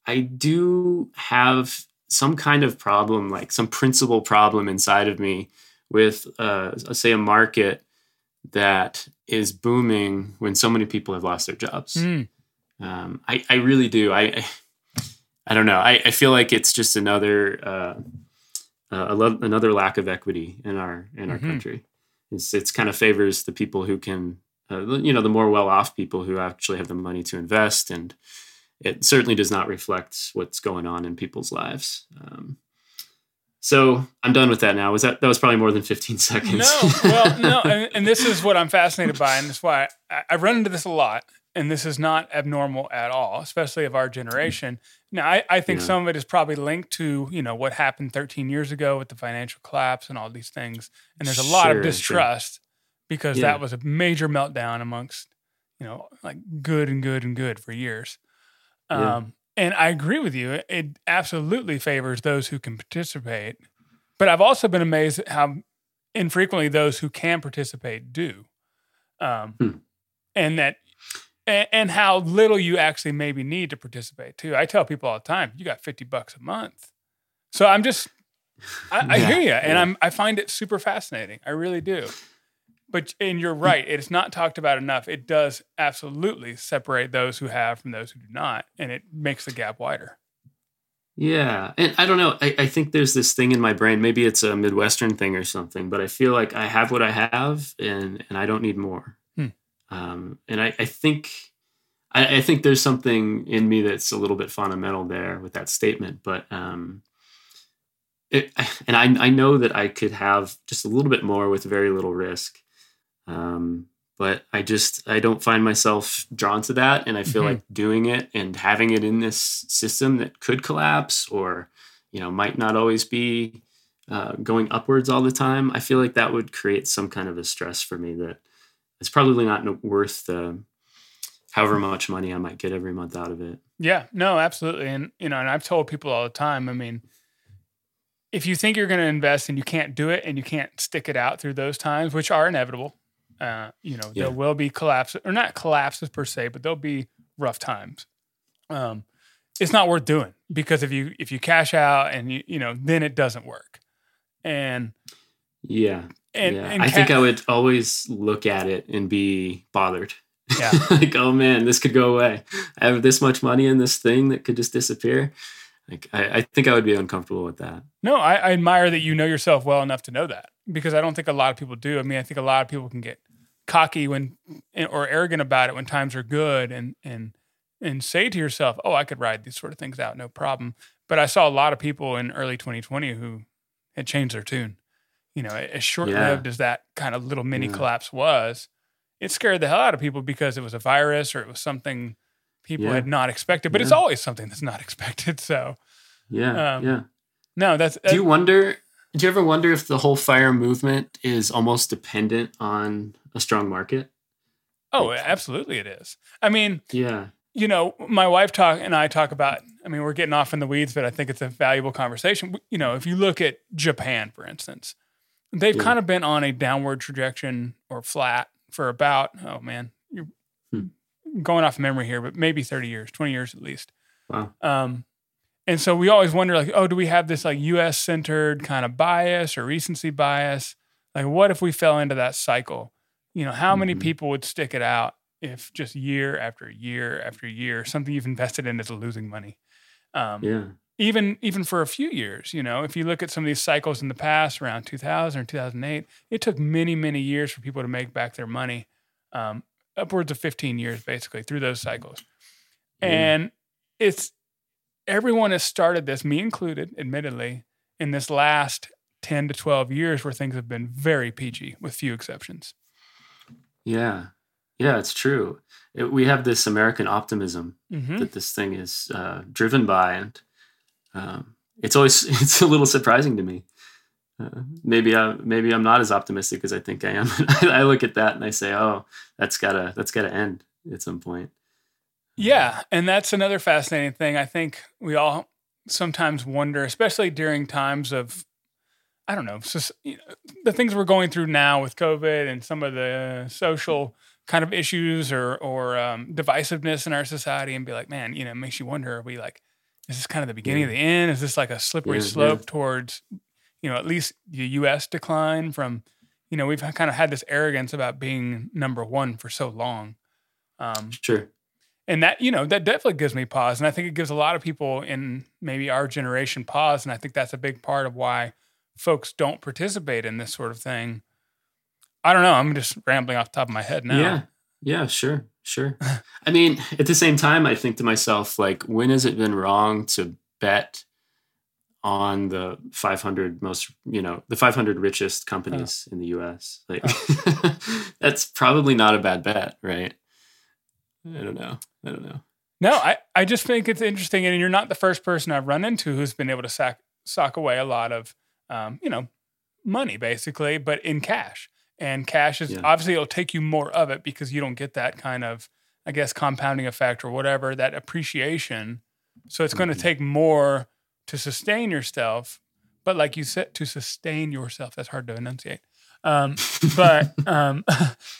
I do have some kind of problem, like some principal problem inside of me with, uh, say, a market that is booming when so many people have lost their jobs. Mm, Um, I, I really do. I, I, I don't know. I, I feel like it's just another, uh, uh, lo- another lack of equity in our in our Mhm. country. It's it's kind of favors the people who can, uh, you know, the more well off people who actually have the money to invest, and it certainly does not reflect what's going on in people's lives. Um, so I'm done with that now. Was that that was probably more than 15 seconds? no, well, no, and, and this is what I'm fascinated by, and that's why I, I run into this a lot. And this is not abnormal at all, especially of our generation. Now, I, I think Yeah. some of it is probably linked to you know what happened 13 years ago with the financial collapse and all these things. And there's a lot Sure, of sure. distrust because Yeah. that was a major meltdown amongst you know like good and good and good for years. Yeah. Um, and I agree with you. It- It absolutely favors those who can participate. But I've also been amazed at how infrequently those who can participate do. Um, Hmm. And that, and, and how little you actually maybe need to participate too. I tell people all the time, you got 50 bucks a month. So I'm just, I, I Yeah, hear you. And yeah. I'm, I find it super fascinating. I really do. But, and you're hmm. right, it's not talked about enough. It does absolutely separate those who have from those who do not. And it makes the gap wider. Yeah. And I don't know. I, I think there's this thing in my brain. Maybe it's a Midwestern thing or something, but I feel like I have what I have and, and I don't need more. Um, and I, I think I, I, think there's something in me that's a little bit fundamental there with that statement, but um, it, and I, I know that I could have just a little bit more with very little risk. Um, but I just I don't find myself drawn to that, and I feel mm-hmm. like doing it and having it in this system that could collapse or you know might not always be uh, going upwards all the time. I feel like that would create some kind of a stress for me that it's probably not worth the however much money I might get every month out of it. Yeah, no, absolutely, and you know, and I've told people all the time. I mean, if you think you're going to invest and you can't do it and you can't stick it out through those times, which are inevitable, uh, you know, yeah. there will be collapses or not collapses per se, but there'll be rough times. Um, it's not worth doing because if you if you cash out and you you know then it doesn't work. And yeah, and, yeah. And I think I would always look at it and be bothered. Yeah, like oh man, this could go away. I have this much money in this thing that could just disappear. Like I, I think I would be uncomfortable with that. No, I, I admire that you know yourself well enough to know that because I don't think a lot of people do. I mean, I think a lot of people can get cocky when or arrogant about it when times are good and and and say to yourself, "Oh, I could ride these sort of things out, no problem." But I saw a lot of people in early 2020 who had changed their tune. You know, as short-lived yeah. as that kind of little mini yeah. collapse was, it scared the hell out of people because it was a virus or it was something people yeah. had not expected. But it's always something that's not expected. So, yeah, um, yeah. No, that's. Do you wonder? Do you ever wonder if the whole fire movement is almost dependent on a strong market? Oh, absolutely, it is. I mean, yeah. You know, my wife talk and I talk about. I mean, we're getting off in the weeds, but I think it's a valuable conversation. You know, if you look at Japan, for instance, they've yeah. kind of been on a downward trajectory or flat for about oh man, you're hmm. going off memory here, but maybe thirty years, twenty years at least. Wow. Um, and so we always wonder, like, oh, do we have this like U.S. centered kind of bias or recency bias? Like, what if we fell into that cycle? You know, how mm-hmm. many people would stick it out if just year after year after year something you've invested in is losing money? Um, yeah. Even even for a few years, you know, if you look at some of these cycles in the past, around 2000 or 2008, it took many many years for people to make back their money, um, upwards of 15 years basically through those cycles, yeah. and it's everyone has started this, me included, admittedly, in this last 10 to 12 years where things have been very peachy with few exceptions. Yeah. Yeah, it's true. It, we have this American optimism mm-hmm. that this thing is uh, driven by, and um, it's always it's a little surprising to me. Uh, maybe I maybe I'm not as optimistic as I think I am. I look at that and I say, "Oh, that's gotta that's gotta end at some point." Yeah, and that's another fascinating thing. I think we all sometimes wonder, especially during times of, I don't know, just, you know, the things we're going through now with COVID and some of the social kind of issues or or um, divisiveness in our society, and be like, man, you know, it makes you wonder: Are we like, is this kind of the beginning yeah. of the end? Is this like a slippery yeah, slope yeah. towards, you know, at least the U.S. decline from, you know, we've kind of had this arrogance about being number one for so long. Um, sure and that you know that definitely gives me pause and i think it gives a lot of people in maybe our generation pause and i think that's a big part of why folks don't participate in this sort of thing i don't know i'm just rambling off the top of my head now yeah yeah sure sure i mean at the same time i think to myself like when has it been wrong to bet on the 500 most you know the 500 richest companies oh. in the us like oh. that's probably not a bad bet right I don't know. I don't know. No, I, I just think it's interesting, and you're not the first person I've run into who's been able to sack sock away a lot of, um, you know, money basically, but in cash. And cash is yeah. obviously it'll take you more of it because you don't get that kind of, I guess, compounding effect or whatever that appreciation. So it's mm-hmm. going to take more to sustain yourself. But like you said, to sustain yourself, that's hard to enunciate. Um, but um,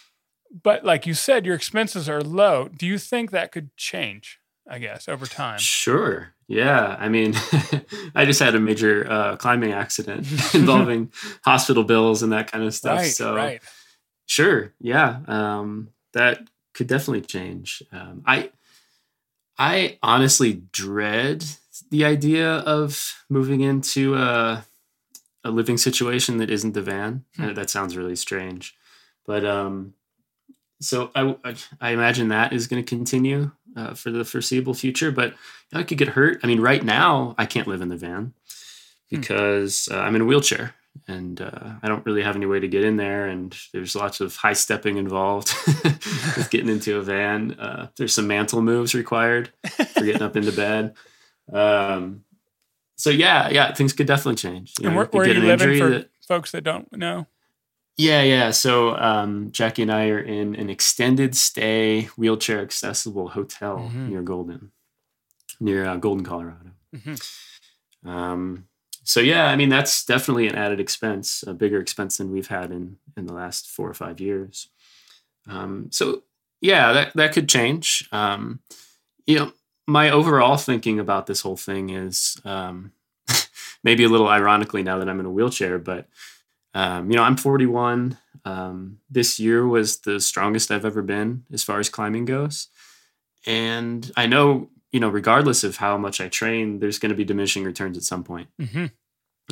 but like you said, your expenses are low. Do you think that could change? I guess over time. Sure. Yeah. I mean, I just had a major uh, climbing accident involving hospital bills and that kind of stuff. Right, so, right. sure. Yeah. Um, that could definitely change. Um, I, I honestly dread the idea of moving into a, a living situation that isn't the van. Hmm. That sounds really strange, but um, so I, I imagine that is going to continue. Uh, for the foreseeable future. But I could get hurt. I mean, right now I can't live in the van hmm. because uh, I'm in a wheelchair and uh, I don't really have any way to get in there. And there's lots of high stepping involved with getting into a van. Uh, there's some mantle moves required for getting up into bed. Um, so yeah, yeah, things could definitely change. You and where, where are you living for that, folks that don't know? Yeah, yeah. So um, Jackie and I are in an extended stay, wheelchair accessible hotel mm-hmm. near Golden, near uh, Golden, Colorado. Mm-hmm. Um, so yeah, I mean that's definitely an added expense, a bigger expense than we've had in in the last four or five years. Um, so yeah, that that could change. Um, you know, my overall thinking about this whole thing is um, maybe a little ironically now that I'm in a wheelchair, but um, you know, I'm 41. Um, this year was the strongest I've ever been as far as climbing goes. And I know, you know, regardless of how much I train, there's going to be diminishing returns at some point. Mm-hmm.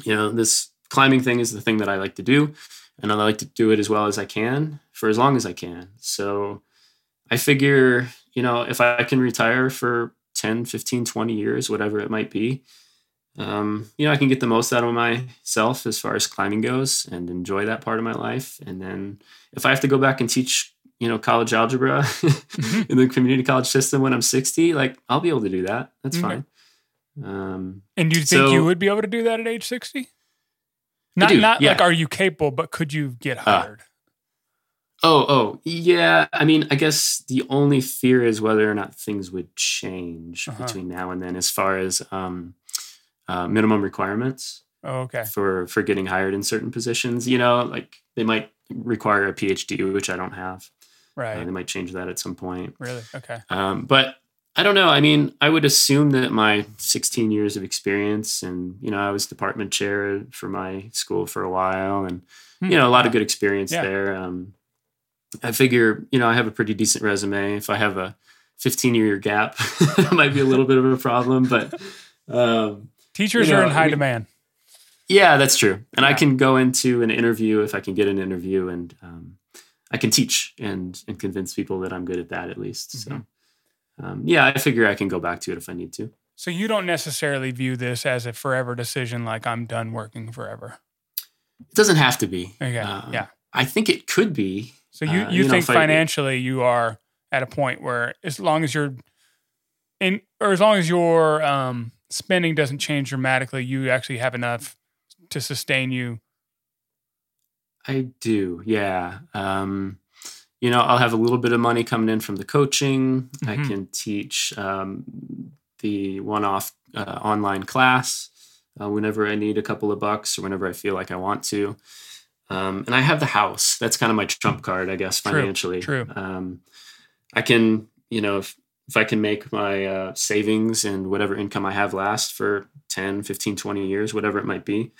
You know, this climbing thing is the thing that I like to do. And I like to do it as well as I can for as long as I can. So I figure, you know, if I can retire for 10, 15, 20 years, whatever it might be, um, you know, I can get the most out of myself as far as climbing goes and enjoy that part of my life. And then if I have to go back and teach, you know, college algebra mm-hmm. in the community college system when I'm 60, like I'll be able to do that. That's mm-hmm. fine. Um, and you think so, you would be able to do that at age 60? Not, do, not yeah. like, are you capable, but could you get uh, hired? Uh, Oh, oh, yeah. I mean, I guess the only fear is whether or not things would change uh-huh. between now and then, as far as um, uh, minimum requirements. Oh, okay. For for getting hired in certain positions, you know, like they might require a PhD, which I don't have. Right. Uh, they might change that at some point. Really? Okay. Um, but I don't know. I mean, I would assume that my 16 years of experience, and you know, I was department chair for my school for a while, and hmm. you know, a lot of good experience yeah. there. Um, I figure, you know, I have a pretty decent resume. If I have a 15 year gap, it might be a little bit of a problem, but um, Teachers you know, are in high I mean, demand. Yeah, that's true. And yeah. I can go into an interview if I can get an interview, and um, I can teach and and convince people that I'm good at that at least. Mm-hmm. So, um, yeah, I figure I can go back to it if I need to. So you don't necessarily view this as a forever decision, like I'm done working forever. It doesn't have to be. Okay. Uh, yeah. I think it could be. So you, uh, you, you think know, financially I, you are at a point where as long as you're in or as long as you're um, spending doesn't change dramatically, you actually have enough to sustain you. I do, yeah. Um, you know, I'll have a little bit of money coming in from the coaching. Mm-hmm. I can teach um, the one-off uh, online class uh, whenever I need a couple of bucks or whenever I feel like I want to. Um, and I have the house. That's kind of my trump card, I guess, financially. True. true. Um, I can, you know, if if I can make my uh, savings and whatever income I have last for 10, 15, 20 years, whatever it might be,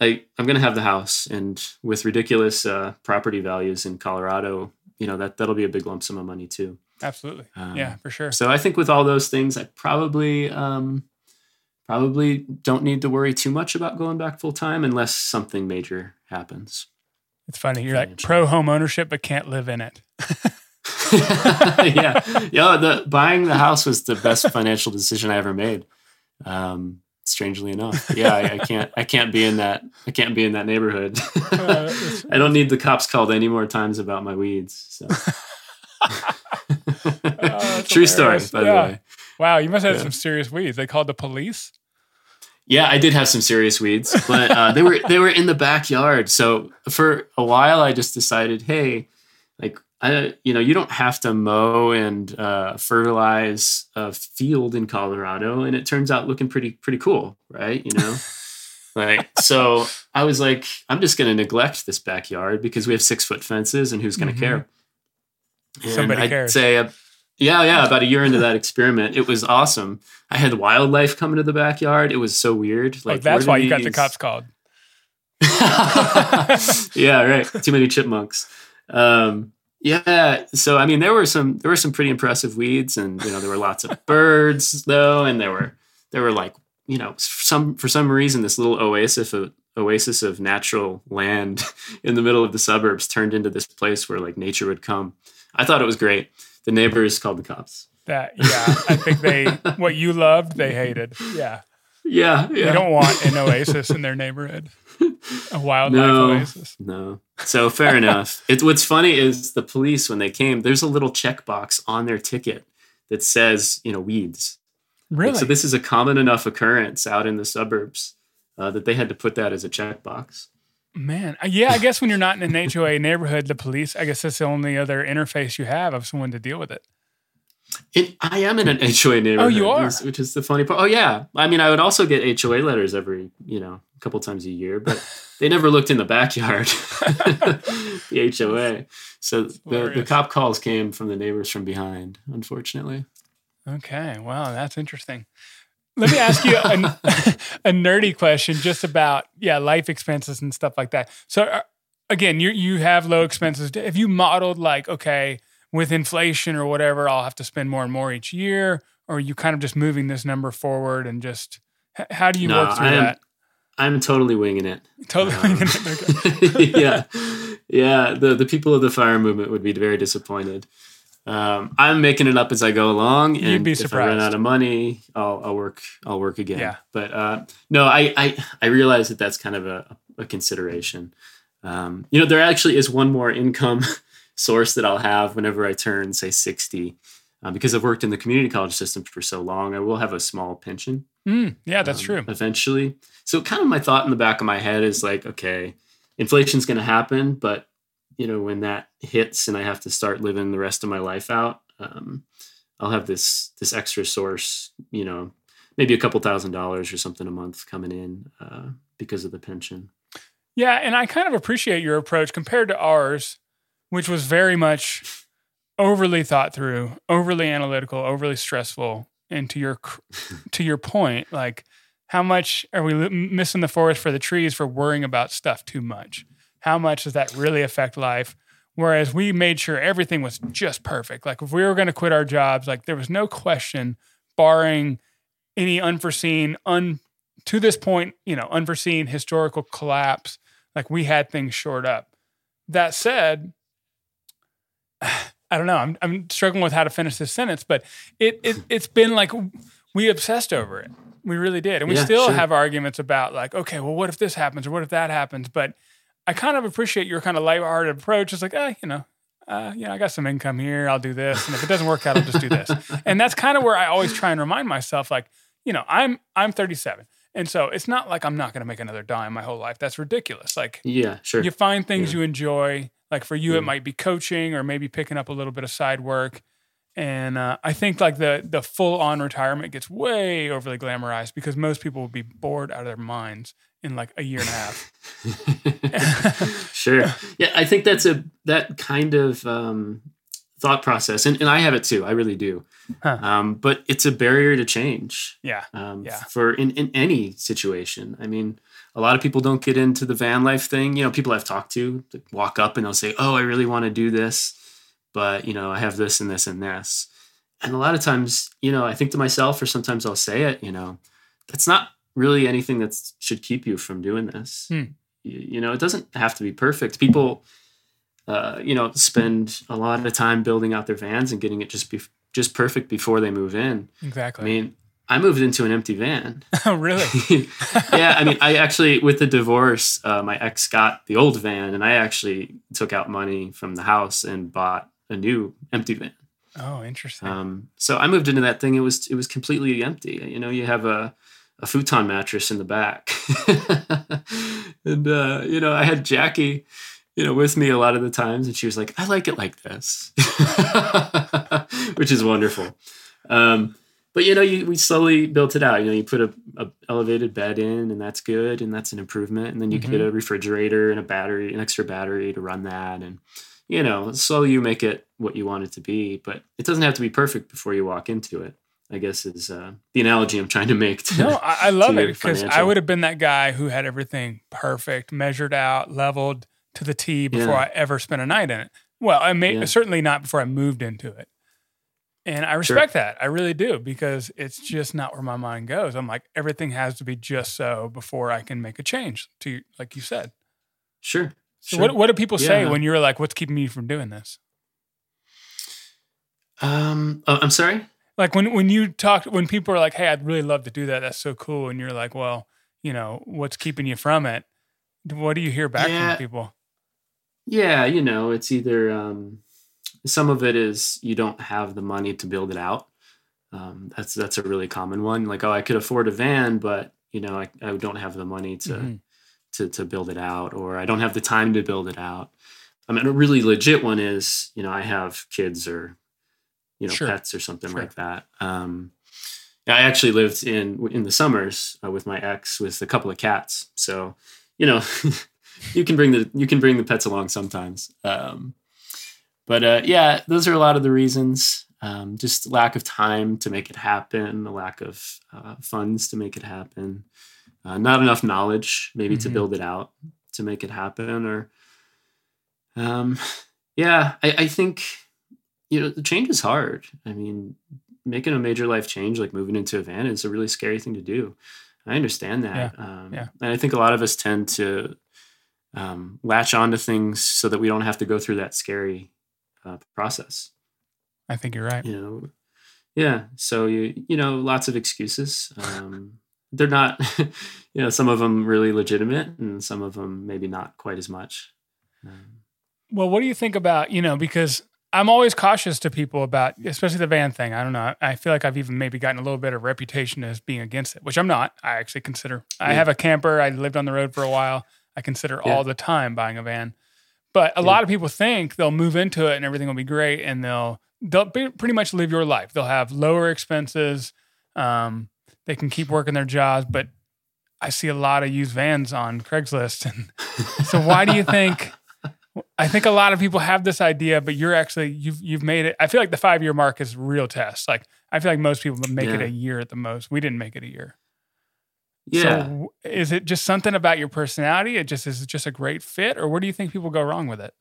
I, I'm going to have the house. And with ridiculous uh, property values in Colorado, you know, that, that'll be a big lump sum of money too. Absolutely. Um, yeah, for sure. So I think with all those things, I probably, um, probably don't need to worry too much about going back full time unless something major happens. It's funny. You're like pro home ownership, but can't live in it. yeah, yeah. The buying the house was the best financial decision I ever made. Um, strangely enough, yeah, I, I, can't. I can't be in that. I can't be in that neighborhood. uh, I don't need the cops called any more times about my weeds. So. oh, True story, by yeah. the way. Wow, you must have yeah. some serious weeds. They called the police. Yeah, I did have some serious weeds, but uh, they were they were in the backyard. So for a while, I just decided, hey, like I, you know, you don't have to mow and uh, fertilize a field in Colorado, and it turns out looking pretty pretty cool, right? You know, like so. I was like, I'm just going to neglect this backyard because we have six foot fences, and who's going to mm-hmm. care? And Somebody I'd cares. Say, uh, yeah, yeah. About a year into that experiment, it was awesome. I had wildlife coming to the backyard. It was so weird. Like oh, that's why you got the cops called. yeah, right. Too many chipmunks. Um, yeah, so I mean, there were some there were some pretty impressive weeds, and you know there were lots of birds though, and there were there were like you know some for some reason this little oasis of oasis of natural land in the middle of the suburbs turned into this place where like nature would come. I thought it was great. The neighbors called the cops. That yeah, I think they what you loved, they hated. Yeah. Yeah, yeah. They don't want an oasis in their neighborhood. A wildlife no, oasis. No. So fair enough. It's what's funny is the police when they came, there's a little checkbox on their ticket that says, you know, weeds. Really? So this is a common enough occurrence out in the suburbs uh, that they had to put that as a checkbox. Man, uh, yeah, I guess when you're not in an HOA neighborhood, the police, I guess that's the only other interface you have of someone to deal with it. It, I am in an HOA neighborhood. Oh, you are? Which is the funny part. Oh, yeah. I mean, I would also get HOA letters every, you know, a couple times a year, but they never looked in the backyard, the HOA. So the, the cop calls came from the neighbors from behind, unfortunately. Okay. Wow. That's interesting. Let me ask you a, a nerdy question just about, yeah, life expenses and stuff like that. So, uh, again, you you have low expenses. Have you modeled like, okay, with inflation or whatever, I'll have to spend more and more each year? Or are you kind of just moving this number forward and just, how do you no, work through am, that? I'm totally winging it. Totally um, winging it. yeah. Yeah. The, the people of the fire movement would be very disappointed. Um, I'm making it up as I go along, and You'd be surprised. if. I run out of money, I'll, I'll work. I'll work again. Yeah. But uh, no, I, I I realize that that's kind of a, a consideration. Um, you know, there actually is one more income source that I'll have whenever I turn, say, 60. Uh, because I've worked in the community college system for so long, I will have a small pension. Mm, yeah, that's um, true. Eventually. So, kind of my thought in the back of my head is like, okay, inflation's going to happen, but you know, when that hits and I have to start living the rest of my life out, um, I'll have this this extra source, you know, maybe a couple thousand dollars or something a month coming in uh, because of the pension. Yeah, and I kind of appreciate your approach compared to ours, which was very much overly thought through, overly analytical, overly stressful. And to your to your point, like how much are we missing the forest for the trees for worrying about stuff too much? how much does that really affect life? Whereas we made sure everything was just perfect. Like if we were going to quit our jobs, like there was no question, barring any unforeseen, un to this point, you know, unforeseen historical collapse, like we had things shored up. That said, I don't know. I'm I'm struggling with how to finish this sentence, but it, it it's been like we obsessed over it. We really did, and we Yeah, still sure. have arguments about like, okay, well, what if this happens or what if that happens? But I kind of appreciate your kind of lighthearted approach. It's like, eh, you know, uh, you know, I got some income here. I'll do this, and if it doesn't work out, I'll just do this. And that's kind of where I always try and remind myself, like, you know, I'm I'm 37, and so it's not like I'm not going to make another dime my whole life. That's ridiculous. Like, Yeah, sure. you find things Yeah. you enjoy. Like for you, it Mm. might be coaching or maybe picking up a little bit of side work. And uh, I think like the the full on retirement gets way overly glamorized because most people will be bored out of their minds in like a year and a half. sure. Yeah, I think that's a that kind of um, thought process, and, and I have it too. I really do. Huh. Um, but it's a barrier to change. Yeah. Um, Yeah. For in, in any situation. I mean, a lot of people don't get into the van life thing. You know, people I've talked to walk up and they'll say, "Oh, I really want to do this, but you know, I have this and this and this." And a lot of times, you know, I think to myself, or sometimes I'll say it, you know, that's not really anything that should keep you from doing this. Hmm. You, you know, it doesn't have to be perfect. People, uh, you know, spend a lot of time building out their vans and getting it just be, just perfect before they move in. Exactly. I mean, I moved into an empty van. oh, really? yeah, I mean, I actually, with the divorce, uh, my ex got the old van, and I actually took out money from the house and bought a new empty van. Oh, interesting. Um, so I moved into that thing. It was it was completely empty. You know, you have a a futon mattress in the back, and uh, you know, I had Jackie, you know, with me a lot of the times, and she was like, "I like it like this," which is wonderful. Um, but you know, you, we slowly built it out. You know, you put a, a elevated bed in, and that's good, and that's an improvement. And then you Mhm. get a refrigerator and a battery, an extra battery to run that, and you know, slowly you make it what you want it to be. But it doesn't have to be perfect before you walk into it. I guess is uh, the analogy I'm trying to make. To, No, I, I love it because I would have been that guy who had everything perfect, measured out, leveled to the T before Yeah. I ever spent a night in it. Well, I may Yeah. certainly not before I moved into it. And I respect that. I really do because it's just not where my mind goes. I'm like everything has to be just so before I can make a change to like you said. Sure. So sure. what what do people say Yeah. when you're like what's keeping me from doing this? Um, oh, I'm sorry. Like when when you talk when people are like, "Hey, I'd really love to do that. That's so cool," and you're like, "Well, you know, what's keeping you from it?" What do you hear back Yeah. from people? Yeah, you know, it's either um, some of it is you don't have the money to build it out. Um, that's that's a really common one. Like, oh, I could afford a van, but you know, I, I don't have the money to Mhm. to to build it out, or I don't have the time to build it out. I mean, a really legit one is, you know, I have kids or you know Sure. pets or something Sure. like that. Um, I actually lived in in the summers uh, with my ex with a couple of cats, so you know, you can bring the you can bring the pets along sometimes. Um, but uh, yeah, those are a lot of the reasons. Um, just lack of time to make it happen, a lack of uh, funds to make it happen, uh, not enough knowledge maybe to Mhm. build it out to make it happen, or um, yeah, I, I think you know the change is hard. I mean, making a major life change like moving into a van is a really scary thing to do. I understand that, um, yeah. and I think a lot of us tend to um, latch onto things so that we don't have to go through that scary uh, process. I think you're right. You know, yeah. So you you know lots of excuses. Um, they're not, you know, some of them really legitimate, and some of them maybe not quite as much. Um, Well, what do you think about, you know, because I'm always cautious to people about, especially the van thing. I don't know. I feel like I've even maybe gotten a little bit of reputation as being against it, which I'm not. I actually consider, I Yeah. have a camper. I lived on the road for a while. I consider Yeah. all the time buying a van. But a Yeah. lot of people think they'll move into it and everything will be great and they'll, they'll be, pretty much live your life. They'll have lower expenses. Um, they can keep working their jobs, but I see a lot of used vans on Craigslist. And so why do you think I think a lot of people have this idea, but you're actually you've you've made it. I feel like the five year mark is real test. Like I feel like most people make it a year at the most. We didn't make it a year. Yeah. So is it just something about your personality? It just is it just a great fit, or where do you think people go wrong with it?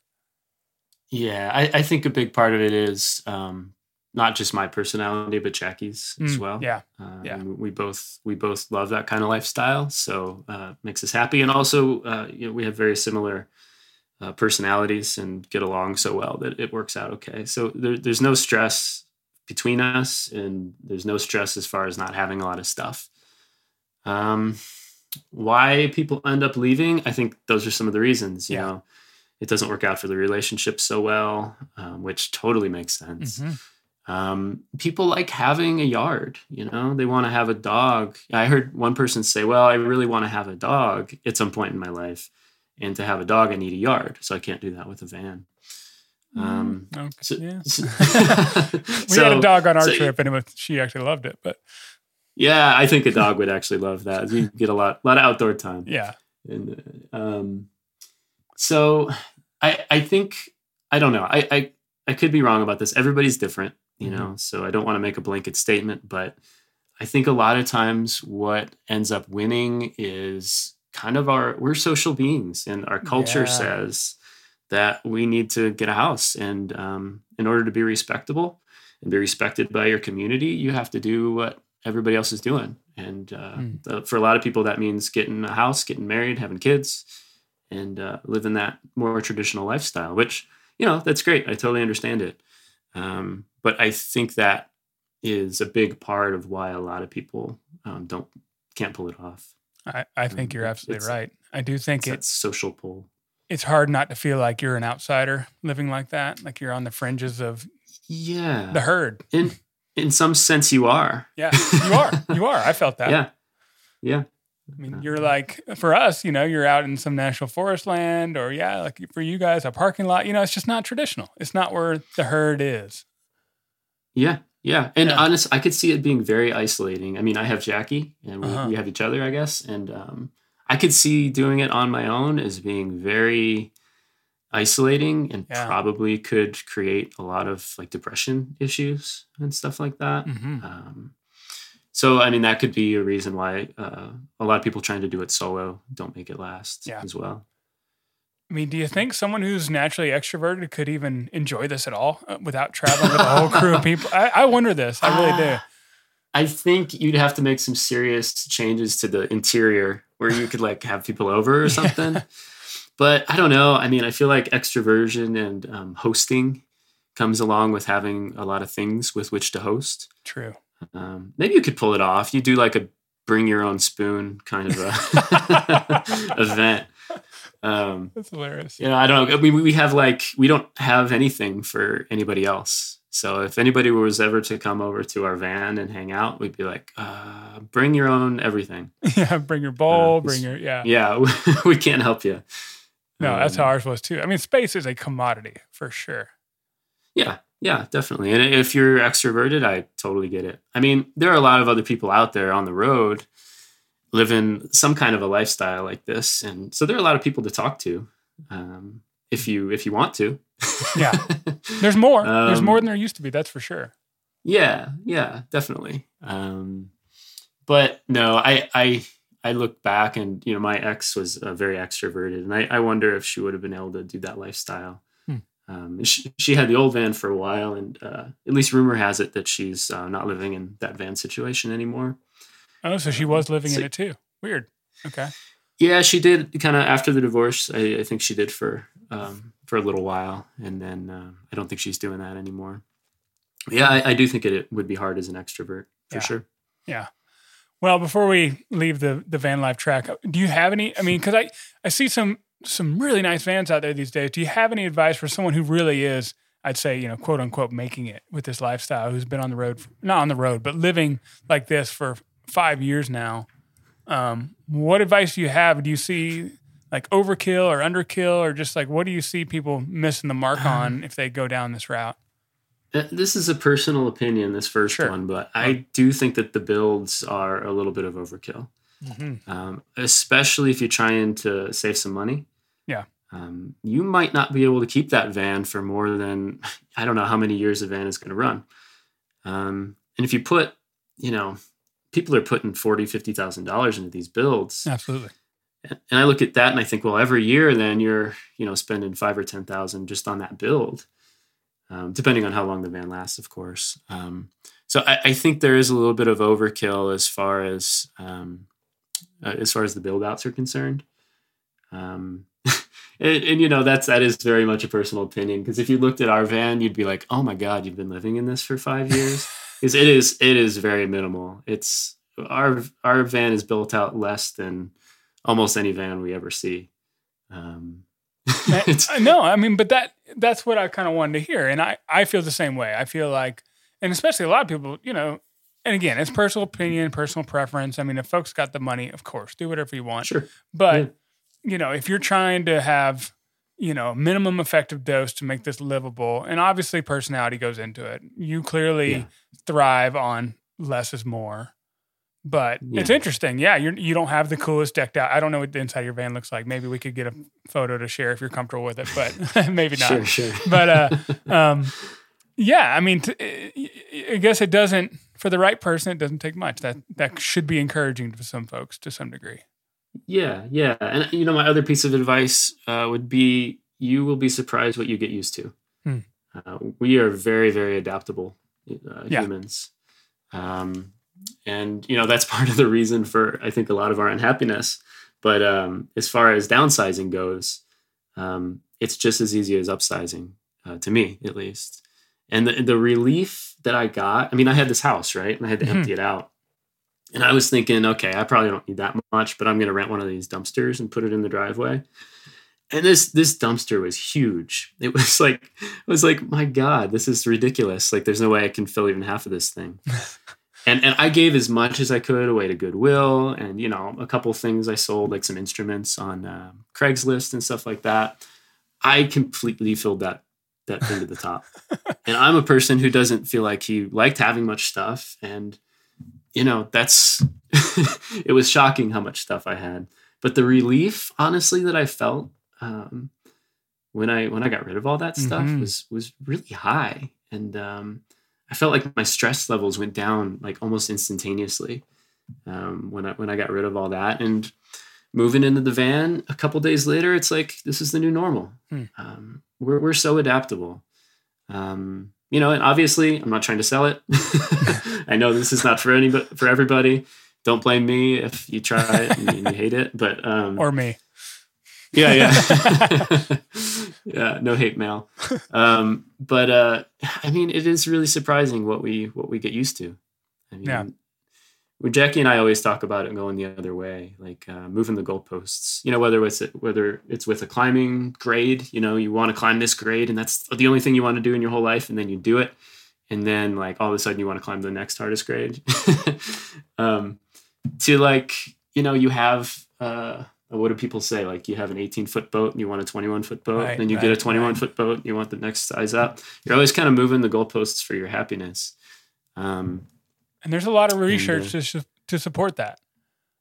Yeah, I, I think a big part of it is um, not just my personality, but Jackie's as Mm, well. Yeah. Uh, yeah. we both we both love that kind of lifestyle, so uh, makes us happy, and also uh, you know we have very similar uh, personalities and get along so well that it works out okay. So there, there's no stress between us, and there's no stress as far as not having a lot of stuff. Um, why people end up leaving? I think those are some of the reasons. You Yeah. know, it doesn't work out for the relationship so well, um, which totally makes sense. Mhm. Um, people like having a yard, you know, they want to have a dog. I heard one person say, Well, I really want to have a dog at some point in my life. And to have a dog, I need a yard. So I can't do that with a van. Um, Okay. so- yeah. so- We had a dog on our so- trip, and it was she actually loved it. But Yeah, I think a dog would actually love that. You get a lot, lot of outdoor time. yeah, And um, so I I think I don't know. I, I I could be wrong about this. Everybody's different, you Mhm. know. So I don't want to make a blanket statement, but I think a lot of times what ends up winning is kind of our we're social beings, and our culture Yeah. says that we need to get a house, and um, in order to be respectable and be respected by your community, you have to do what everybody else is doing. And uh, Mm. for a lot of people, that means getting a house, getting married, having kids, and uh, living that more traditional lifestyle. Which you know that's great. I totally understand it. Um, but I think that is a big part of why a lot of people um, don't can't pull it off. I, I think Mm, you're absolutely right. I do think It's it social pull. it's hard not to feel like you're an outsider living like that, like you're on the fringes of Yeah. the herd. in in some sense, you are. Yeah, you are. You are. I felt that. Yeah. Yeah. I mean, you're like for us, you know, you're out in some national forest land, or yeah, like for you guys, a parking lot. You know, it's just not traditional. It's not where the herd is. Yeah. Yeah. And Yeah. honest, I could see it being very isolating. I mean, I have Jackie and we, Uh-huh. we have each other, I guess. And um, I could see doing it on my own as being very isolating and Yeah. probably could create a lot of like depression issues and stuff like that. hmm Um, so, I mean, that could be a reason why uh, a lot of people trying to do it solo don't make it last Yeah. as well. I mean, do you think someone who's naturally extroverted could even enjoy this at all uh, without traveling with a whole crew of people? I, I wonder this. I really do. Ah, I think you'd have to make some serious changes to the interior where you could like have people over or something. But I don't know. I mean, I feel like extroversion and um, hosting comes along with having a lot of things with which to host. True. Um, maybe you could pull it off. You do like a bring your own spoon kind of a event. Um, That's hilarious. you know, I don't know. I mean, we have like we don't have anything for anybody else. So if anybody was ever to come over to our van and hang out, we'd be like, uh, bring your own everything. Yeah, bring your bowl, Uh, bring your yeah. Yeah, we can't help you. No, that's Um, how ours was too. I mean, space is a commodity for sure. Yeah, yeah, definitely. And if you're extroverted, I totally get it. I mean, there are a lot of other people out there on the road living some kind of a lifestyle like this, and so there are a lot of people to talk to. Um, if you if you want to, Yeah. There's more. There's Um, more than there used to be. That's for sure. yeah, yeah, definitely. Um, but no, I I I look back and you know my ex was uh, very extroverted, and I, I wonder if she would have been able to do that lifestyle. Hmm. Um, she, she had the old van for a while, and uh, at least rumor has it that she's uh, not living in that van situation anymore. Oh, so she was living in So- it too. Weird. Okay. Yeah, she did kind of after the divorce. I, I think she did for um, for a little while, and then uh, I don't think she's doing that anymore. Yeah, I, I do think it, it would be hard as an extrovert for Yeah. sure. Yeah. Well, before we leave the the van life track, do you have any? I mean, because I I see some some really nice vans out there these days. Do you have any advice for someone who really is, I'd say, you know, quote unquote, making it with this lifestyle, who's been on the road, not on the road, but living like this for five years now? Um, what advice do you have? Do you see like overkill or underkill, or just like what do you see people missing the mark on if they go down this route? Uh, This is a personal opinion, this first Sure. one, but I do think that the builds are a little bit of overkill, Mm-hmm. um, especially if you're trying to save some money. Yeah. Um, you might not be able to keep that van for more than, I don't know how many years the van is going to run. Um, and if you put, you know, people are putting forty, fifty thousand dollars into these builds, Absolutely. and I look at that and I think, well, every year then you're, you know, spending five or ten thousand just on that build, um, depending on how long the van lasts, of course. Um, so I, I think there is a little bit of overkill as far as um, uh, as far as the build outs are concerned. Um, and, and you know that's that is very much a personal opinion because if you looked at our van, you'd be like, oh my god, you've been living in this for five years. Because it is it is very minimal. It's our our van is built out less than almost any van we ever see. Um, no, I mean, but that that's what I kind of wanted to hear, and I I feel the same way. I feel like, and especially a lot of people, you know, and again, it's personal opinion, personal preference. I mean, if folks got the money, of course, do whatever you want. sure. But Yeah. you know, if you're trying to have you know minimum effective dose to make this livable, and obviously personality goes into it. You clearly Yeah. thrive on less is more. But it's interesting. Yeah, you're, you don't have the coolest decked out. I don't know what the inside of your van looks like. Maybe we could get a photo to share if you're comfortable with it, but maybe not. Sure, sure. But uh, um, yeah, I mean, t- I guess it doesn't for the right person. It doesn't take much. That that should be encouraging to some folks to some degree. Yeah, yeah. And you know, my other piece of advice uh, would be: you will be surprised what you get used to. Hmm. Uh, we are very, very adaptable uh, Yeah. humans, um, and you know that's part of the reason for I think a lot of our unhappiness. But um, as far as downsizing goes, um, it's just as easy as upsizing, uh, to me at least. And the, the relief that I got, I mean, I had this house, right? And I had to Mhm. empty it out. And I was thinking, okay, I probably don't need that much, but I'm going to rent one of these dumpsters and put it in the driveway. And this this dumpster was huge. It was like it was like my god, this is ridiculous. Like there's no way I can fill even half of this thing. and and I gave as much as I could away to Goodwill, and you know a couple things I sold, like some instruments on uh, Craigslist and stuff like that. I completely filled that that thing to the top. and I'm a person who doesn't feel like he liked having much stuff, and you know that's it was shocking how much stuff I had. But the relief, honestly, that I felt um, when I when I got rid of all that stuff Mhm. was was really high, and um, I felt like my stress levels went down like almost instantaneously um, when I when I got rid of all that. And moving into the van a couple days later, it's like this is the new normal. Hmm. Um, we're we're so adaptable. Um, you know, and obviously, I'm not trying to sell it. I know this is not for anybody for everybody. Don't blame me if you try it and you hate it, but um, Or me. Yeah, yeah, yeah. No hate mail. Um, but uh, I mean, it is really surprising what we what we get used to. I mean, Yeah. when Jackie and I always talk about it going the other way, like uh, moving the goalposts. You know, whether it's whether it's with a climbing grade, you know, you want to climb this grade, and that's the only thing you want to do in your whole life, and then you do it, and then like all of a sudden you want to climb the next hardest grade. um, to like, you know, you have uh, what do people say? Like you have an 18 foot boat and you want a 21 foot boat, Right, then you get a 21 right. foot boat, and you want the next size up. You're always kind of moving the goalposts for your happiness. Um, And there's a lot of research uh, to, to support that.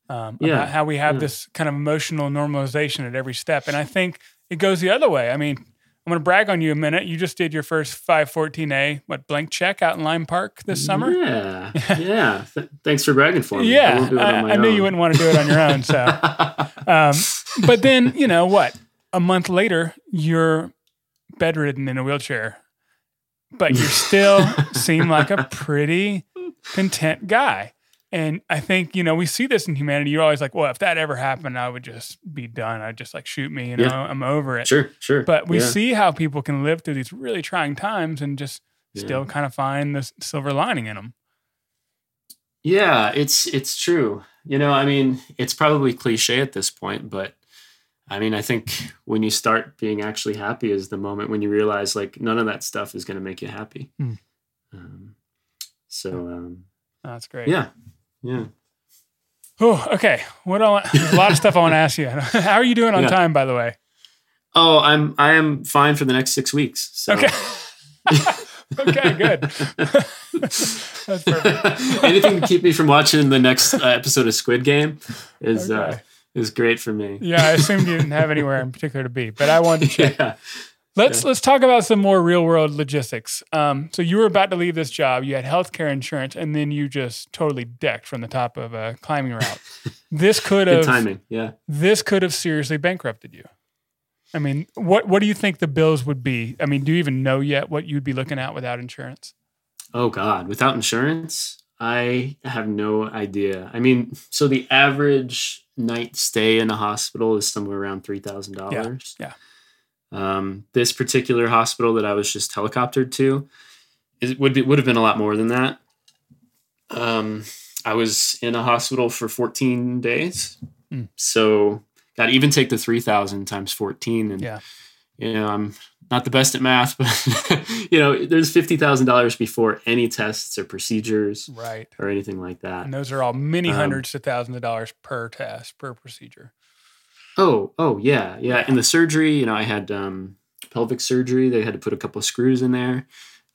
Um, Yeah, about how we have yeah. this kind of emotional normalization at every step. And I think it goes the other way. I mean, I'm going to brag on you a minute. You just did your first 514A, what, blank check out in Lime Park this summer? Yeah, yeah. Th- thanks for bragging for me. Yeah, won't do it I, on my I knew you wouldn't want to do it on your own. So, um, but then you know what? A month later, you're bedridden in a wheelchair, but you still seem like a pretty content guy. And I think you know we see this in humanity. You're always like, well, if that ever happened, I would just be done. I'd just like shoot me. You know, Yeah. I'm over it. sure, sure. But we yeah. see how people can live through these really trying times and just still kind of find the silver lining in them. Yeah, it's it's true. You know, I mean, it's probably cliche at this point, but I mean, I think when you start being actually happy is the moment when you realize like none of that stuff is going to make you happy. Hmm. Um, so um, That's great. yeah, yeah. Oh, okay. What do I want, a lot of stuff I want to ask you. How are you doing on Yeah. time, by the way? Oh, I'm I am fine for the next six weeks. So. Okay. okay, good. That's perfect. Anything to keep me from watching the next uh, episode of Squid Game is uh, is great for me. Yeah, I assumed you didn't have anywhere in particular to be, but I wanted to check. yeah. Let's let's talk about some more real world logistics. Um, so you were about to leave this job. You had healthcare insurance, and then you just totally decked from the top of a climbing route. This could Good have timing. Yeah. this could have seriously bankrupted you. I mean, what what do you think the bills would be? I mean, do you even know yet what you'd be looking at without insurance? Oh God, without insurance, I have no idea. I mean, so the average night stay in a hospital is somewhere around three thousand dollars. Yeah, Um, this particular hospital that I was just helicoptered to, it would be, would have been a lot more than that. Um, I was in a hospital for fourteen days, Mm. so got to even take the three thousand times fourteen, and Yeah. you know I'm not the best at math, but you know there's fifty thousand dollars before any tests or procedures Right. or anything like that. And those are all many Um, hundreds to thousands of dollars per test, per procedure. Oh, oh yeah, yeah. In the surgery, you know, I had um, pelvic surgery. They had to put a couple of screws in there.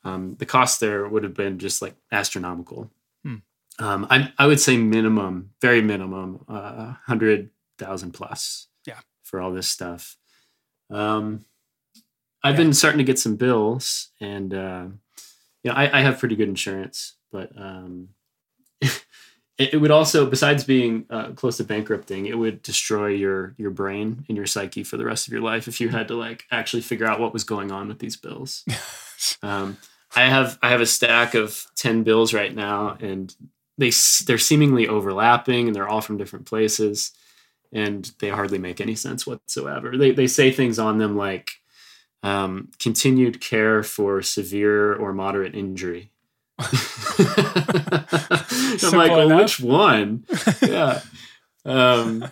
Um, the cost there would have been just like astronomical. Hmm. Um, I I would say minimum, very minimum, uh, hundred thousand plus. Yeah. For all this stuff. Um, I've Yeah. been starting to get some bills, and uh, you know, I, I have pretty good insurance, but um, it, it would also, besides being uh, close to bankrupting, it would destroy your your brain and your psyche for the rest of your life if you had to like actually figure out what was going on with these bills. um, I have I have a stack of ten bills right now, and they they're seemingly overlapping, and they're all from different places, and they hardly make any sense whatsoever. They they say things on them like um, continued care for severe or moderate injury. I'm like, well, which one? Yeah. Um,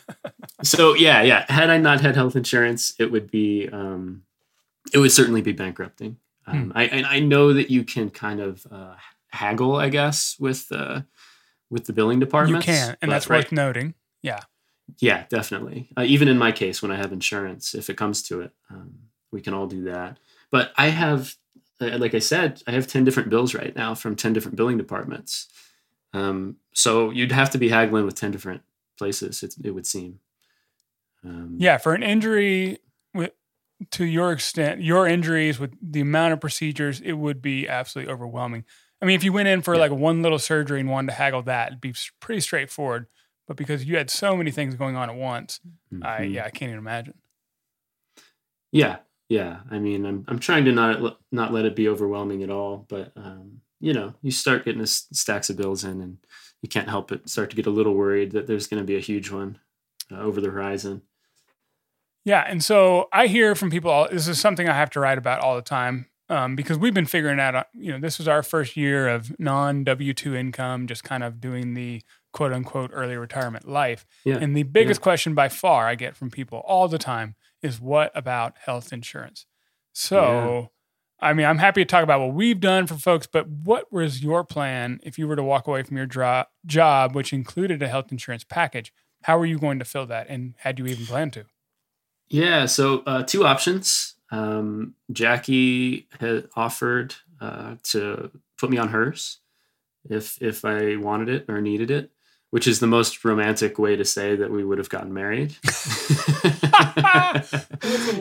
so yeah, yeah. Had I not had health insurance, it would be, um, it would certainly be bankrupting. Um, I, and I know that you can kind of uh, haggle, I guess, with uh, with the billing department. You can, and that's right- worth noting. Yeah. yeah, definitely. Uh, even in my case, when I have insurance, if it comes to it, um, we can all do that. But I have, like I said, I have 10 different bills right now from 10 different billing departments. Um, so you'd have to be haggling with 10 different places, it, it would seem. Um, Yeah. For an injury with, to your extent, your injuries with the amount of procedures, it would be absolutely overwhelming. I mean, if you went in for Yeah. like one little surgery and wanted to haggle that, it'd be pretty straightforward. But because you had so many things going on at once, I mhm. yeah, I can't even imagine. Yeah, yeah. I mean, I'm I'm trying to not not let it be overwhelming at all, but um, you know, you start getting this stacks of bills in, and you can't help but start to get a little worried that there's going to be a huge one uh, over the horizon. Yeah, and so I hear from people. All, this is something I have to write about all the time um, because we've been figuring out. uh, You know, this was our first year of non W two income, just kind of doing the quote unquote early retirement life. Yeah. And the biggest question by far I get from people all the time is, "What about health insurance?" So, I mean, I'm happy to talk about what we've done for folks, but what was your plan if you were to walk away from your dro- job, which included a health insurance package? How were you going to fill that, and had you even planned to? Yeah, so uh, two options. Um, Jackie had offered uh, to put me on hers if if I wanted it or needed it, which is the most romantic way to say that we would have gotten married.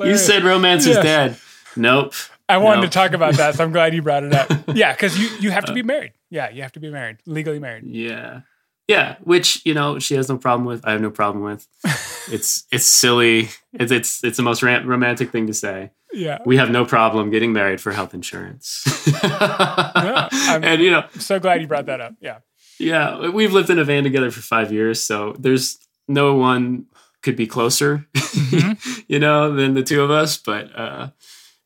you said romance Yes. is dead. Nope. I wanted No. to talk about that, so I'm glad you brought it up. Yeah, because you you have to be uh, married. Yeah, you have to be married, legally married. Yeah. Yeah, which you know she has no problem with. I have no problem with. It's it's silly. It's it's it's the most ram- romantic thing to say. Yeah, We have no problem getting married for health insurance. I'm- and you know, so glad you brought that up. Yeah, yeah, we've lived in a van together for five years, so there's no one could be closer, Mm-hmm. you know, than the two of us. But uh,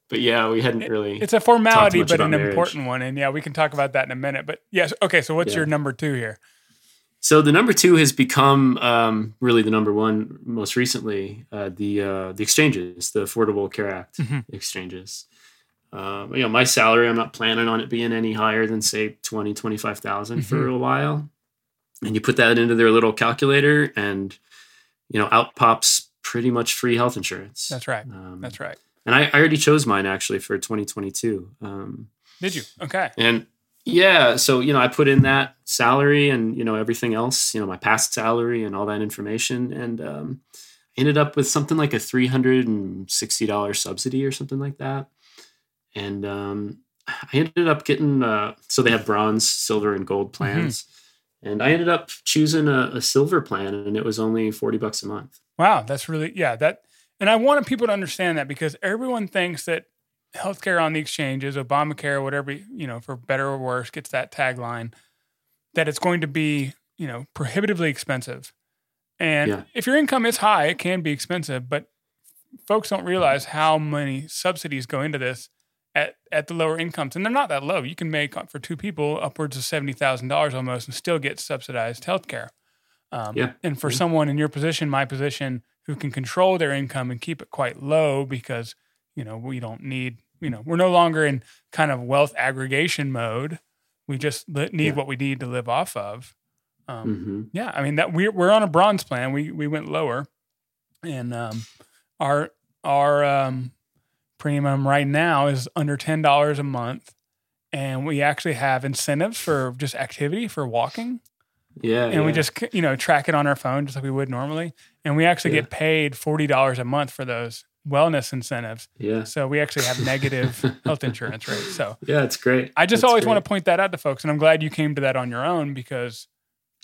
but yeah, we hadn't really. it's a formality, but an marriage. important one. And yeah, we can talk about that in a minute. But yes, okay. So what's Yeah. your number two here? So the number two has become um, really the number one most recently. Uh, the uh, the exchanges, the Affordable Care Act Mhm. exchanges. Um, you know, my salary, I'm not planning on it being any higher than say 20, 25,000 for Mhm. a while. And you put that into their little calculator and, you know, out pops pretty much free health insurance. That's right. Um, That's right. And I, I already chose mine actually for 2022. Um, Did you? Okay. and yeah, so you know, I put in that salary and you know everything else, you know, my past salary and all that information, and um, ended up with something like a three hundred and sixty dollars subsidy or something like that. And um, I ended up getting uh, so they have bronze, silver, and gold plans, and I ended up choosing a, a silver plan, and it was only forty bucks a month. Wow, that's really yeah. That and I wanted people to understand that because everyone thinks that healthcare on the exchanges, Obamacare, whatever you know, for better or worse, gets that tagline that it's going to be you know prohibitively expensive. And Yeah. if your income is high, it can be expensive, but folks don't realize how many subsidies go into this at, at the lower incomes, and they're not that low. You can make uh, for two people upwards of seventy thousand dollars almost, and still get subsidized healthcare. Um, Yeah. And for Yeah. someone in your position, my position, who can control their income and keep it quite low because you know we don't need you know we're no longer in kind of wealth aggregation mode. We just need Yeah. what we need to live off of. Um, hmm yeah, I mean that we're we're on a bronze plan. We we went lower, and um, our our um, premium right now is under ten dollars a month, and we actually have incentives for just activity for walking, Yeah, and we just you know track it on our phone just like we would normally, and we actually Yeah. get paid forty dollars a month for those wellness incentives. yeah, So we actually have negative health insurance rates. So yeah. It's great. I just always great. want to point that out to folks, and I'm glad you came to that on your own because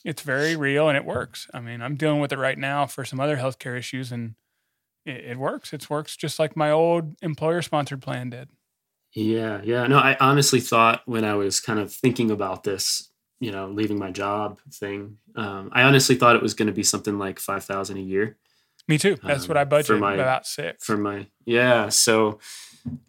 it's very real and it works. I mean, I'm dealing with it right now for some other healthcare issues, and it, it works. It works just like my old employer-sponsored plan did. Yeah, yeah. No, I honestly thought when I was kind of thinking about this, you know, leaving my job thing, um, I honestly thought it was going to be something like five thousand a year Me too. That's Um, what I for budgeted my- about six. for my yeah. So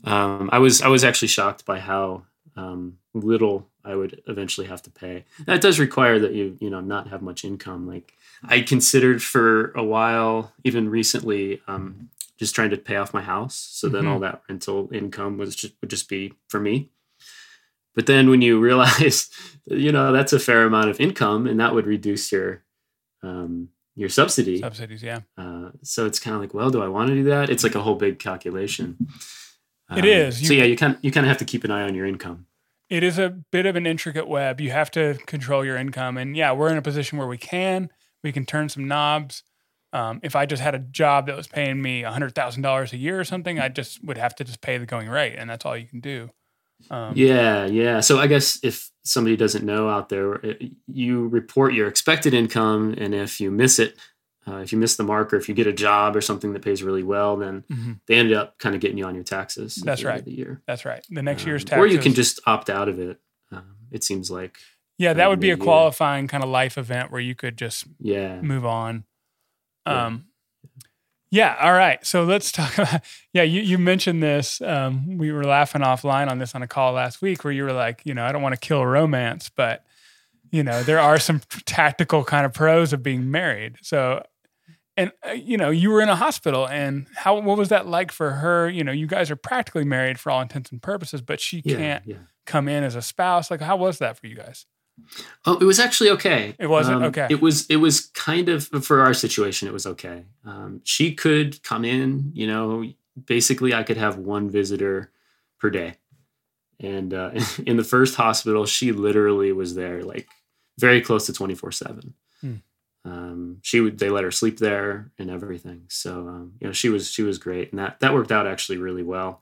um, I was I was actually shocked by how um, little I would eventually have to pay. That does require that you you know not have much income. Like I considered for a while, even recently, um, just trying to pay off my house. So then Mhm. all that rental income was just would just be for me. But then when you realize, you know, that's a fair amount of income, and that would reduce your um, your subsidy. Subsidies, yeah. Uh, so it's kind of like, well, do I want to do that? It's like a whole big calculation. It is. so yeah, you kind you kind of have to keep an eye on your income. It is a bit of an intricate web. You have to control your income, and yeah, we're in a position where we can we can turn some knobs. Um, if I just had a job that was paying me hundred thousand dollars a year or something, I just would have to just pay the going rate, and that's all you can do. Um, Yeah, yeah. So I guess if somebody doesn't know out there, it- you report your expected income, and if you miss it, uh, if you miss the mark, or if you get a job or something that pays really well, then mhm, they end up kind of getting you on your taxes. at That's right. the year. that's right. The next year's Um, taxes, or you can just opt out of it. Um, it seems like, yeah, that would be a Yeah. qualifying kind of life event where you could just yeah, move on. Yeah. Um, Yeah. All right. So let's talk about. Yeah, you, you mentioned this. Um, we were laughing offline on this on a call last week where you were like, you know, I don't want to kill romance, but you know, there are some tactical kind of pros of being married. So, and uh, you know, you were in a hospital, and how what was that like for her? You know, you guys are practically married for all intents and purposes, but she Yeah, can't yeah. come in as a spouse. Like, how was that for you guys? Oh, it was actually okay. It wasn't? Um, Okay. It was. It was kind of for our situation. It was okay. Um, she could come in. You know, basically, I could have one visitor per day, and uh, in the first hospital, she literally was there, like very close to twenty four seven. Hmm. Um, she would. They let her sleep there and everything. So um, you know, she was she was great, and that that worked out actually really well.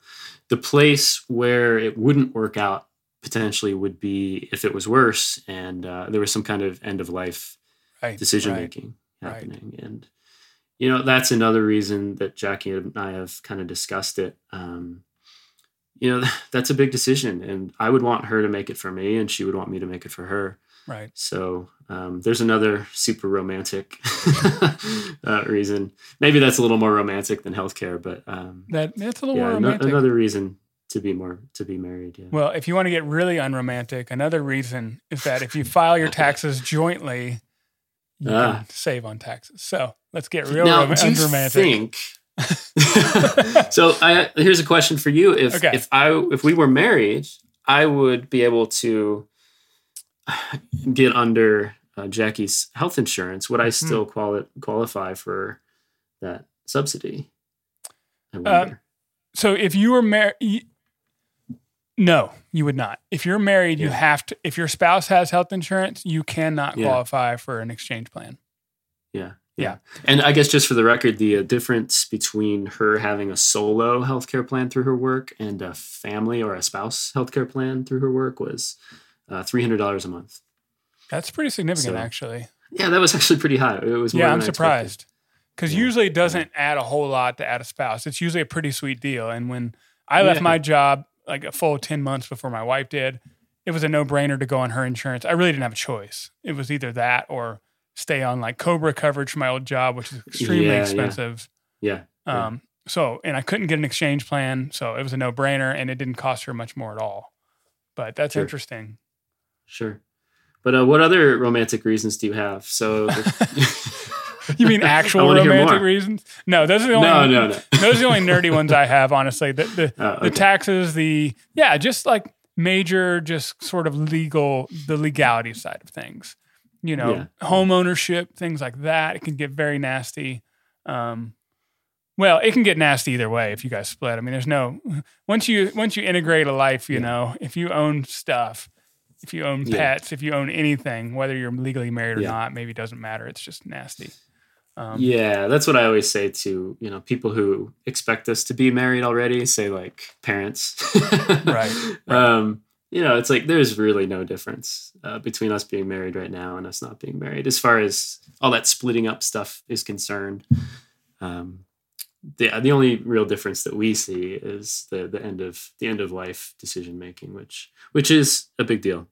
The place where it wouldn't work out potentially would be if it was worse and uh, there was some kind of end of life Right. decision right. making right. happening and you know that's another reason that jackie and i have kind of discussed it um, you know that's a big decision and i would want her to make it for me and she would want me to make it for her Right. so um, there's another super romantic uh, reason maybe that's a little more romantic than healthcare but um, That that's a little yeah more romantic. another reason to be more to be married yeah Well, if you want to get really unromantic, another reason is that if you file your taxes jointly, you Ah. can save on taxes. So let's get real now, rom- do you unromantic. think? so, I here's a question for you: If Okay. if I if we were married, I would be able to get under uh, Jackie's health insurance. Would I Mhm. still quali- qualify for that subsidy? I Uh. So if you were married, no, you would not. If you're married, you have to. If your spouse has health insurance, you cannot Yeah. qualify for an exchange plan. yeah, yeah. And I guess just for the record, the uh, difference between her having a solo healthcare plan through her work and a family or a spouse healthcare plan through her work was uh, three hundred dollars a month. That's pretty significant, So, actually. Yeah, that was actually pretty high. It was more Yeah, I'm surprised because Yeah. usually it doesn't add a whole lot to add a spouse. It's usually a pretty sweet deal. And when I left Yeah. my job like a full 10 months before my wife did, it was a no brainer to go on her insurance. I really didn't have a choice. It was either that or stay on like Cobra coverage from my old job, which is extremely yeah. expensive. Yeah, Yeah. Um, so, and I couldn't get an exchange plan. So it was a no brainer and it didn't cost her much more at all. But that's Sure. interesting. sure. But uh, what other romantic reasons do you have? So, You mean actual romantic reasons? No, those are the only no, no, no. those are the only nerdy ones I have, honestly. The the, Oh, the taxes, the yeah, just like major, just sort of legal, the legality side of things. You know, Yeah. home ownership, things like that. It can get very nasty. Um, well, it can get nasty either way if you guys split. I mean, there's no once you once you integrate a life, you Yeah. know, if you own stuff, if you own Yeah. pets, if you own anything, whether you're legally married or Yeah. not, maybe it doesn't matter. It's just nasty. Um, yeah, that's what I always say to you know people who expect us to be married already. Say like parents, Right, Um, you know, it's like there's really no difference uh, between us being married right now and us not being married, as far as all that splitting up stuff is concerned. Um, the the only real difference that we see is the the end of the end of life decision making, which which is a big deal,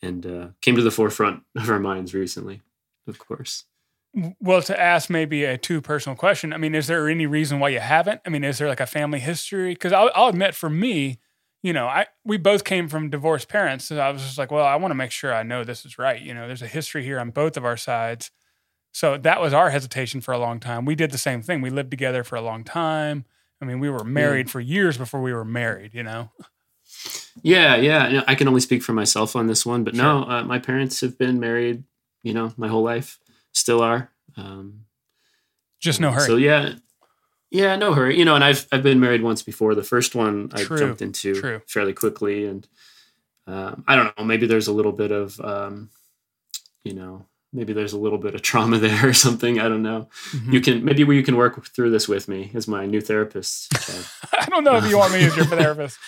and uh, came to the forefront of our minds recently, of course. Well, to ask maybe a too personal question, I mean, is there any reason why you haven't? I mean, is there like a family history? Because I'll, I'll admit, for me, you know, I we both came from divorced parents, so I was just like, well, I want to make sure I know this is right. You know, there's a history here on both of our sides, so that was our hesitation for a long time. We did the same thing. We lived together for a long time. I mean, we were married for years before we were married. You know, Yeah, yeah. I can only speak for myself on this one, but no, uh, my parents have been married, you know, my whole life, still are. Um, just no hurry. So yeah, yeah, no hurry. You know, and I've I've been married once before. The first one I True, jumped into true. fairly quickly, and um, I don't know. Maybe there's a little bit of, um, you know, maybe there's a little bit of trauma there or something. I don't know. Mhm. You can maybe you can work through this with me as my new therapist. I don't know if you want me as your therapist.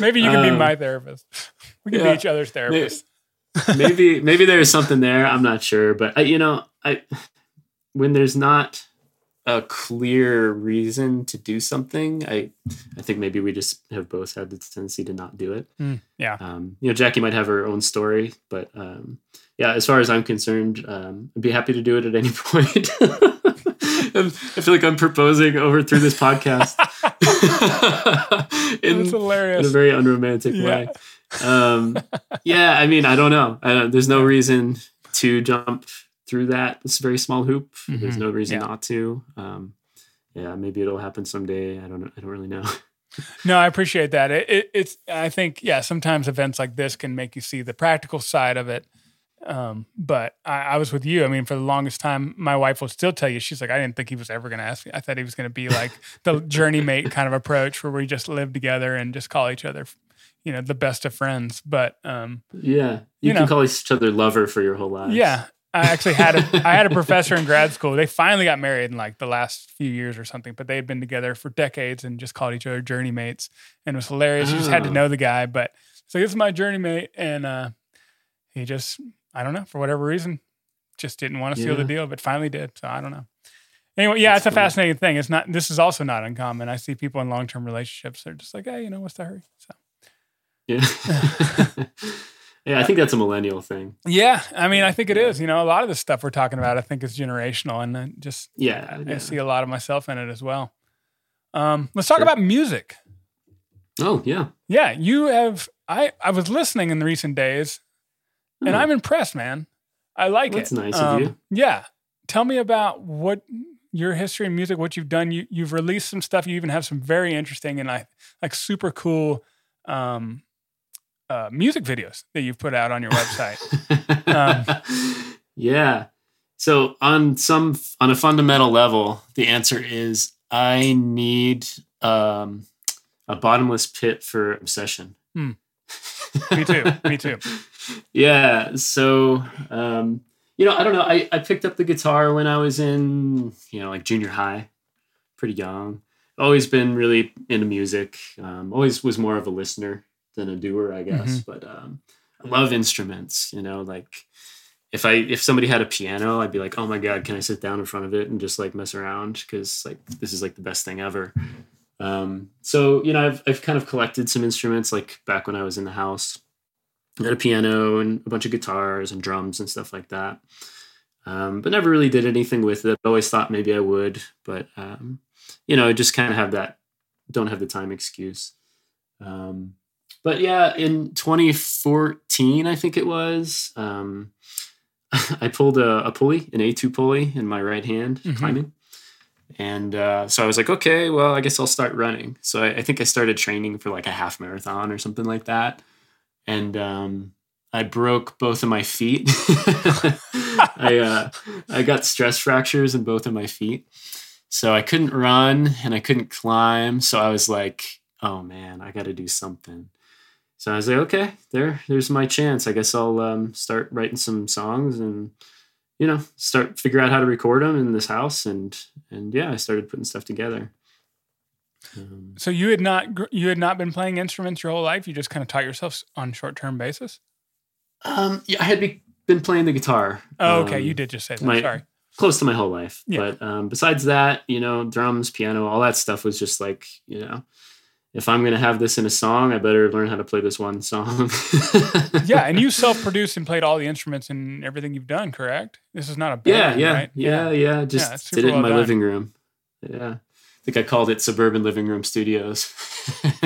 Maybe you can be Um, my therapist. We can yeah. be each other's therapists. Maybe maybe there's something there. I'm not sure, but I, you know, I when there's not a clear reason to do something, I I think maybe we just have both had the tendency to not do it. Mm, yeah. Um, you know, Jackie might have her own story, but um, yeah, as far as I'm concerned, um, I'd be happy to do it at any point. I feel like I'm proposing over through this podcast. in, That's hilarious. In a very unromantic yeah. way. Um, yeah, I mean, I don't know. I don't, there's no reason to jump through that. It's a very small hoop. Mm-hmm. There's no reason yeah. not to. Um, yeah, maybe it'll happen someday. I don't. I don't really know. no, I appreciate that. It, it, it's. I think yeah. Sometimes events like this can make you see the practical side of it. Um, but I, I, was with you. I mean, for the longest time, my wife will still tell you, she's like, I didn't think he was ever going to ask me. I thought he was going to be like the journey mate kind of approach where we just live together and just call each other, you know, the best of friends. But, um, yeah, you, you can know, call each other lover for your whole life. Yeah. I actually had a, I had a professor in grad school. They finally got married in like the last few years or something, but they had been together for decades and just called each other journey mates. And it was hilarious. Oh. You just had to oh. know the guy, but so this is my journey mate. And, uh, he just I don't know for whatever reason, just didn't want to seal yeah. the deal, but finally did. So I don't know. Anyway, yeah, That's it's a funny. fascinating thing. It's not. This is also not uncommon. I see people in long term relationships. They're just like, hey, you know, what's the hurry? Yeah. yeah, I think that's a millennial thing. Yeah, I mean, I think it is. You know, a lot of the stuff we're talking about, I think, is generational, and just yeah, I, I see a lot of myself in it as well. Um, let's talk sure. about music. Oh yeah, yeah. You have. I I was listening in the recent days, and hmm. I'm impressed, man. I like That's it. That's nice um, of you. Yeah. Tell me about what your history in music, what you've done. You you've released some stuff. You even have some very interesting and like like super cool um, uh, music videos that you've put out on your website. um, yeah. So on some on a fundamental level, the answer is I need um, a bottomless pit for obsession. Hmm. Me too. Me too. yeah. So, um, you know, I don't know. I, I picked up the guitar when I was in, you know, like junior high, pretty young. Always been really into music. Um, always was more of a listener than a doer, I guess. Mm-hmm. But um, I love instruments. You know, like if I if somebody had a piano, I'd be like, oh my god, can I sit down in front of it and just like mess around? Because like this is like the best thing ever. Um, so you know, I've I've kind of collected some instruments like back when I was in the house. I had a piano and a bunch of guitars and drums and stuff like that. Um, but never really did anything with it. Always thought maybe I would, but um, you know, just kind of have that don't have the time excuse. Um, but yeah, in 2014, I think it was, um, I pulled a, a, pulley, an A2 pulley in my right hand mm-hmm. climbing. And uh, so I was like, okay, well, I guess I'll start running. So I, I, think I started training for like a half marathon or something like that. And um, I broke both of my feet. I uh, I got stress fractures in both of my feet, so I couldn't run and I couldn't climb. So I was like, oh man, I got to do something. So I was like, okay, there, there's my chance. I guess I'll um, start writing some songs and you know start figure out how to record them in this house and and yeah i started putting stuff together. Um, so you had not you had not been playing instruments your whole life? You just kind of taught yourself on short-term basis? Um yeah i had be, been playing the guitar oh okay um, you did just say that my, sorry. close to my whole life. Yeah. but um besides that you know drums piano all that stuff was just like you know if I'm going to have this in a song, I better learn how to play this one song. yeah, and you self-produced and played all the instruments and everything you've done, correct? This is not a band, yeah, yeah, right? yeah, yeah, yeah. Just yeah, did it in my done. living room. Yeah, I think I called it Suburban Living Room Studios.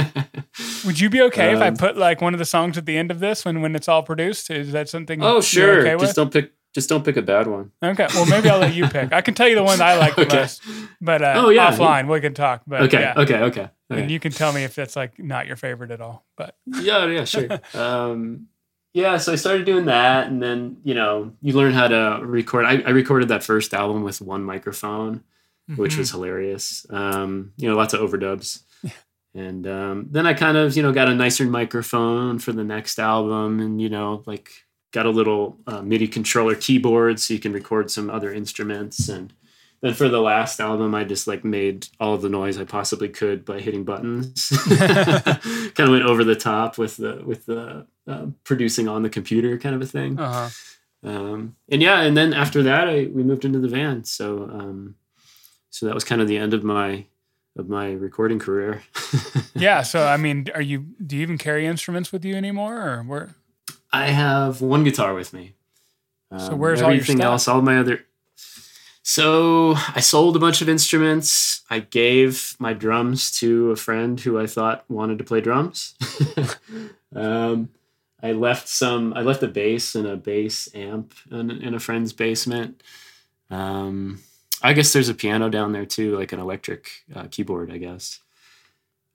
Would you be okay um, if I um, put like one of the songs at the end of this when when it's all produced? Is that something? Oh, sure. Okay Just don't pick just don't pick a bad one. Okay. Well, maybe I'll let you pick. I can tell you the one I like the okay. most, but uh, oh yeah, offline we can talk. But okay, yeah. okay, okay, okay. And you can tell me if that's like not your favorite at all. But yeah, yeah, sure. um, yeah, so I started doing that, and then you know you learn how to record. I, I recorded that first album with one microphone, mm-hmm. which was hilarious. Um, you know, lots of overdubs. And um, then I kind of, you know, got a nicer microphone for the next album, and you know, like got a little uh, MIDI controller keyboard so you can record some other instruments. And then for the last album, I just like made all of the noise I possibly could by hitting buttons. kind of went over the top with the with the uh, producing on the computer kind of a thing. Uh-huh. Um, and yeah, and then after that, I we moved into the van. So um, so that was kind of the end of my of my recording career. yeah. So I mean, are you do you even carry instruments with you anymore, or where? I have one guitar with me. Um, so where's everything else? All my other. So I sold a bunch of instruments. I gave my drums to a friend who I thought wanted to play drums. um, I left some. I left a bass and a bass amp in, in a friend's basement. Um, I guess there's a piano down there too, like an electric uh, keyboard. I guess.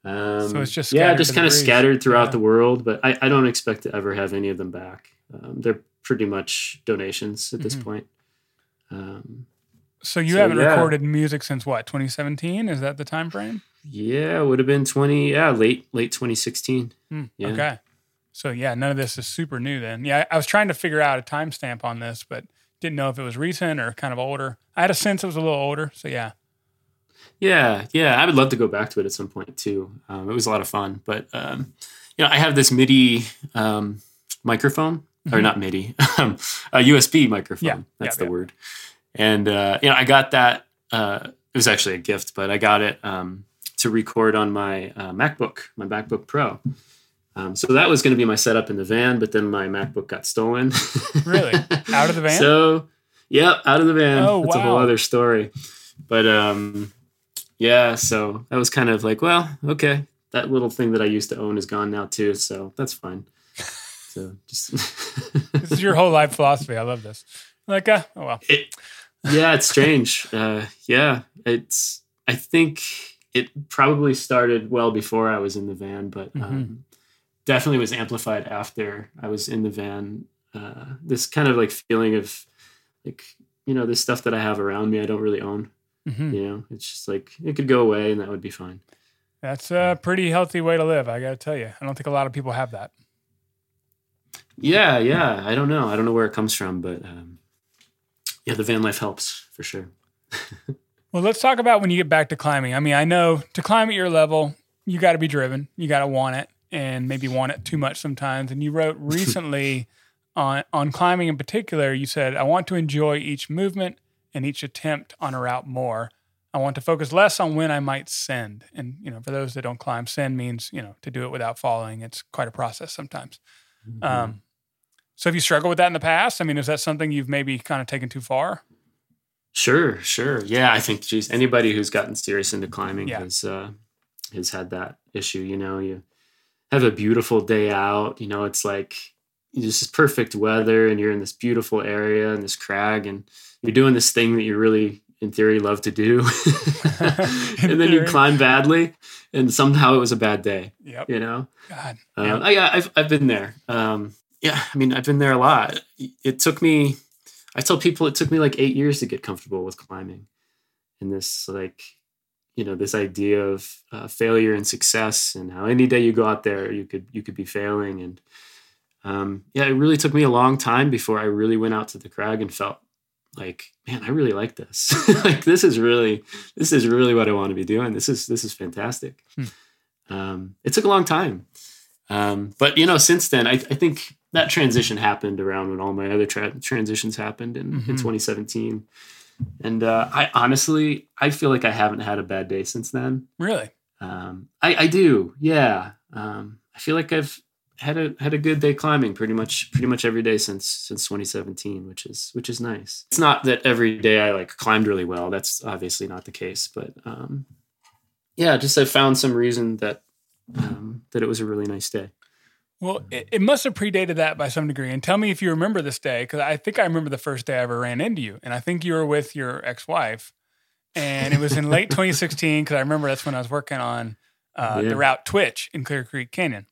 Um, So it's just yeah, just kind of scattered throughout Yeah. the world. But I, I don't expect to ever have any of them back. Um, they're pretty much donations at this Mhm. point. Um, So you So, haven't yeah. recorded music since what? 2017? Is that the time frame? yeah, it would have been twenty. Yeah, late late twenty sixteen. Hmm, Yeah. Okay. So yeah, none of this is super new then. Yeah, I was trying to figure out a timestamp on this, but didn't know if it was recent or kind of older. I had a sense it was a little older. So yeah. Yeah, yeah, I would love to go back to it at some point too. Um, it was a lot of fun, but um, you know, I have this MIDI um, microphone, or Mhm. not MIDI, um, a USB microphone. Yeah, that's yeah, the yeah. word. And uh, you know, I got that. Uh, it was actually a gift, but I got it um, to record on my uh, MacBook, my MacBook Pro. Um, so that was going to be my setup in the van, but then my MacBook got stolen. Really? Out of the van? So, yeah, out of the van. Oh, That's a whole other story. But um, yeah, so that was kind of like, well, okay, that little thing that I used to own is gone now too, so that's fine. So just This is your whole life philosophy. I love this. Like, uh, oh well. it, yeah, it's strange. Uh, yeah, it's. I think it probably started well before I was in the van, but Mm-hmm. um, definitely was amplified after I was in the van. Uh, this kind of like feeling of like you know this stuff that I have around me I don't really own. Mhm. You know, it's just like it could go away and that would be fine. That's a pretty healthy way to live. I got to tell you. I don't think a lot of people have that. Yeah, yeah. I don't know. I don't know where it comes from, but um, yeah, the van life helps for sure. Well, let's talk about when you get back to climbing. I mean, I know to climb at your level, you got to be driven. You got to want it, and maybe want it too much sometimes. And you wrote recently on on climbing in particular. You said, "I want to enjoy each movement and each attempt on a route more. I want to focus less on when I might send." And you know, for those that don't climb, send means you know to do it without falling. It's quite a process sometimes. Mm-hmm. Um, so, have you struggled with that in the past? I mean, is that something you've maybe kind of taken too far? Sure, sure. Yeah, I think geez, anybody who's gotten serious into climbing Yeah. has uh, has had that issue. You know, you have a beautiful day out. You know, it's like this is perfect weather, and you're in this beautiful area and this crag, and you're doing this thing that you really, in theory, love to do, and then you climb badly, and somehow it was a bad day. Yep. You know, God. um, Yeah. I, I've, I've been there. Um, yeah, I mean, I've been there a lot. It took me. I tell people it took me like eight years to get comfortable with climbing, and this like, you know, this idea of uh, failure and success, and how any day you go out there, you could you could be failing, and um, yeah, it really took me a long time before I really went out to the crag and felt like, man, I really like this. like this is really this is really what I want to be doing. This is this is fantastic. Um, it took a long time. Um, but you know, since then, I, I think that transition happened around when all my other tra- transitions happened in, Mhm. in 2017. And uh, I honestly, I feel like I haven't had a bad day since then. Really? Um, I, I do, yeah. Um, I feel like I've had a had a good day climbing pretty much pretty much every day since since 2017, which is which is nice. It's not that every day I like climbed really well. That's obviously not the case, but um, yeah, just I found some reason that um, that it was a really nice day. Well, it, it must have predated that by some degree. And tell me if you remember this day, because I think I remember the first day I ever ran into you. And I think you were with your ex wife. And it was in late 2016, because I remember that's when I was working on uh, Yeah. the route Twitch in Clear Creek Canyon.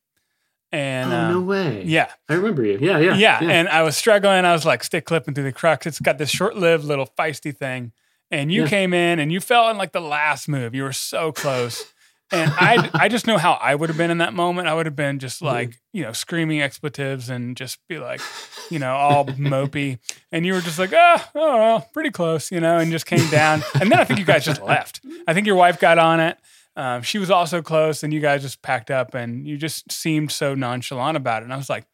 And oh uh, no way! yeah, I remember you. Yeah, yeah, yeah, And I was struggling. I was like stick clipping through the crux. It's got this short lived little feisty thing. And you Yeah. came in and you fell in like the last move. You were so close. And I, I just know how I would have been in that moment. I would have been just like, you know, screaming expletives and just be like, you know, all mopey. And you were just like, oh, oh, well, pretty close, you know, and just came down. And then I think you guys just left. I think your wife got on it. Um, she was also close, and you guys just packed up, and you just seemed so nonchalant about it. And I was like,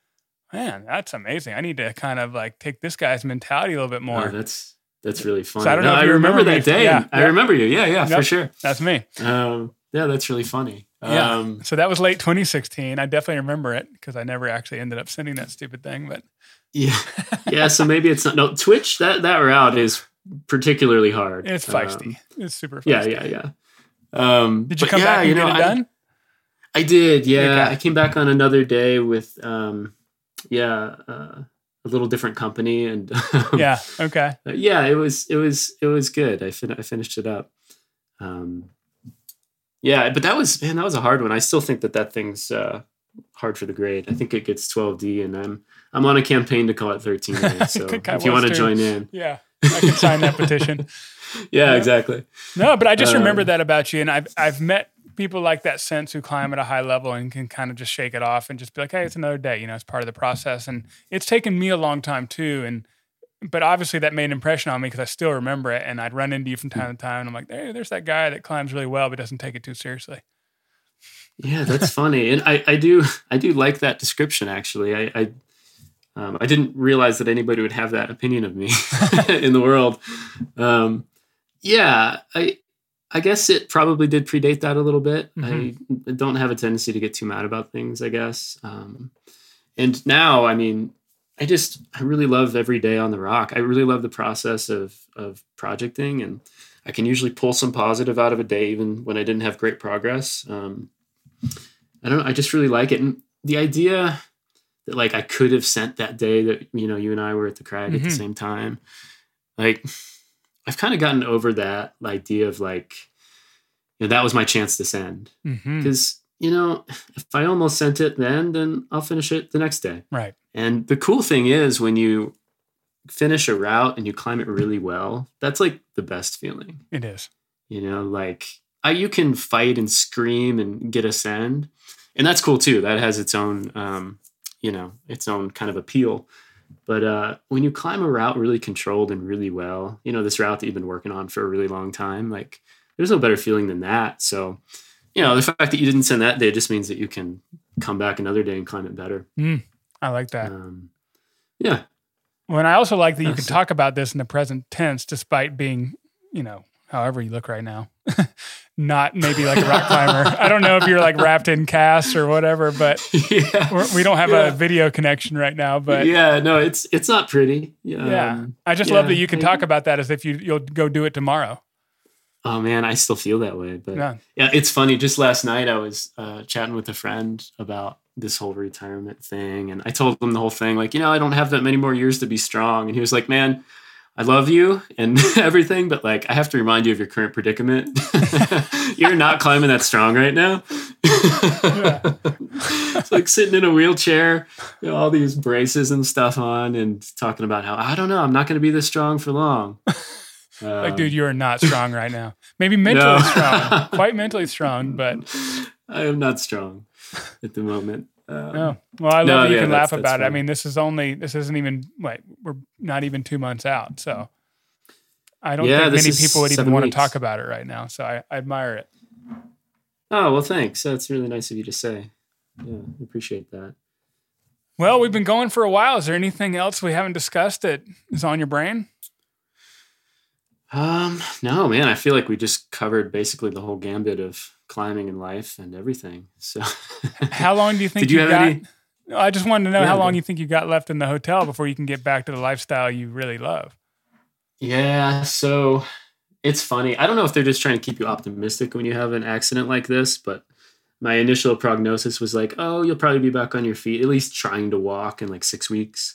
man, that's amazing. I need to kind of like take this guy's mentality a little bit more. Oh, that's that's really fun. I don't no, know I remember, remember that day. Yeah, I yeah. remember you. Yeah, yeah, for sure. that's me. Um, yeah, that's really funny. Yeah. Um, So that was late 2016. I definitely remember it because I never actually ended up sending that stupid thing. But yeah, yeah. So maybe it's not. No, Twitch. That that route is particularly hard. It's feisty. Um, it's super. Feisty. yeah, yeah, yeah. Um, Did you come yeah, back and you know, get it I- done? I did, yeah. Okay. I came back on another day with, um, yeah, uh, a little different company, and yeah. Okay. yeah, it was, it was, it was good. I fin- I finished it up. Um, yeah, but that was man, that was a hard one. I still think that that thing's uh, hard for the grade. I think it gets 12D, and I'm I'm on a campaign to call it 13A. So if you want to join in, Yeah. I can sign that petition. yeah, exactly. No, but I just remember Um, that about you, and I've I've met people like that since who climb at a high level and can kind of just shake it off and just be like, hey, it's another day. You know, it's part of the process, and it's taken me a long time too. And but obviously that made an impression on me because I still remember it, and I'd run into you from time to time, and I'm like, hey, there's that guy that climbs really well but doesn't take it too seriously. Yeah, that's funny, and I, I do I do like that description. Actually, I I, um, I didn't realize that anybody would have that opinion of me in the world. Um, yeah, I I guess it probably did predate that a little bit. I don't have a tendency to get too mad about things. I guess, um, and now I mean, I just I really love every day on the rock. I really love the process of of projecting, and I can usually pull some positive out of a day, even when I didn't have great progress. Um, I don't know. I just really like it. And the idea that like I could have sent that day that, you know, you and I were at the crag at the Mhm. same time. Like I've kind of gotten over that idea of like, you know, that was my chance to send. Mm-hmm. Because, you know, if I almost sent it then, then I'll finish it the next day. Right. And the cool thing is when you finish a route and you climb it really well, that's like the best feeling. It is. You know, like I, you can fight and scream and get a send, and that's cool too. That has its own, um, you know, its own kind of appeal. But uh, when you climb a route really controlled and really well, you know, this route that you've been working on for a really long time, like there's no better feeling than that. So, you know, the fact that you didn't send that day just means that you can come back another day and climb it better. I like that. Um, yeah, Well, and I also like that you can talk about this in the present tense, despite being, you know, however you look right now. Not maybe like a rock climber. I don't know if you're like wrapped in casts or whatever, but yeah. we're, don't have Yeah. a video connection right now. But yeah, no, it's it's not pretty. yeah, Um, I just love that you can talk about that as if you you'll go do it tomorrow. Oh man, I still feel that way. But Yeah. yeah, it's funny. Just last night, I was uh, chatting with a friend about this whole retirement thing, and I told him the whole thing. Like, you know, I don't have that many more years to be strong. And he was like, "Man, I love you and everything, but like, I have to remind you of your current predicament. You're not climbing that strong right now. it's like sitting in a wheelchair, you know, all these braces and stuff on, and talking about how I don't know, I'm not going to be this strong for long. Like, Um, dude, you are not strong right now. Maybe mentally No. strong, quite mentally strong, but I am not strong at the moment. Um, no. Well, I love No, that you yeah, can laugh about it. I mean, this is only this isn't even wait, we're not even two months out, so I don't Yeah, think many people would even seven want to talk about it right now. So I, I admire it. Oh well, thanks. That's really nice of you to say. Yeah, I appreciate that. Well, we've been going for a while. Is there anything else we haven't discussed that is on your brain? Um, no, man, I feel like we just covered basically the whole gambit of climbing and life and everything. So, How long do you think Did you you got? any- I just wanted to know Yeah, how long you think you got left in the hotel before you can get back to the lifestyle you really love. Yeah, so it's funny. I don't know if they're just trying to keep you optimistic when you have an accident like this, but my initial prognosis was like, oh, you'll probably be back on your feet, at least trying to walk in like six weeks.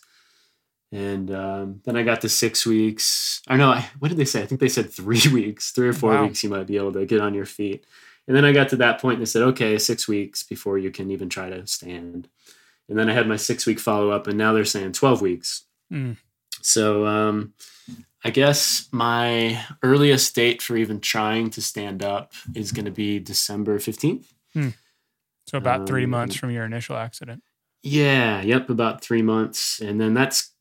And um, then I got to six weeks. Or no, I, what did they say? I think they said three weeks, three or four Wow. weeks, you might be able to get on your feet. And then I got to that point and they said, okay, six weeks before you can even try to stand. And then I had my six week follow up, and now they're saying 12 weeks. Mm. So um, I guess my earliest date for even trying to stand up is going to be December 15th. So about three Um, months from your initial accident. Yeah, yep, about three months. And then that's,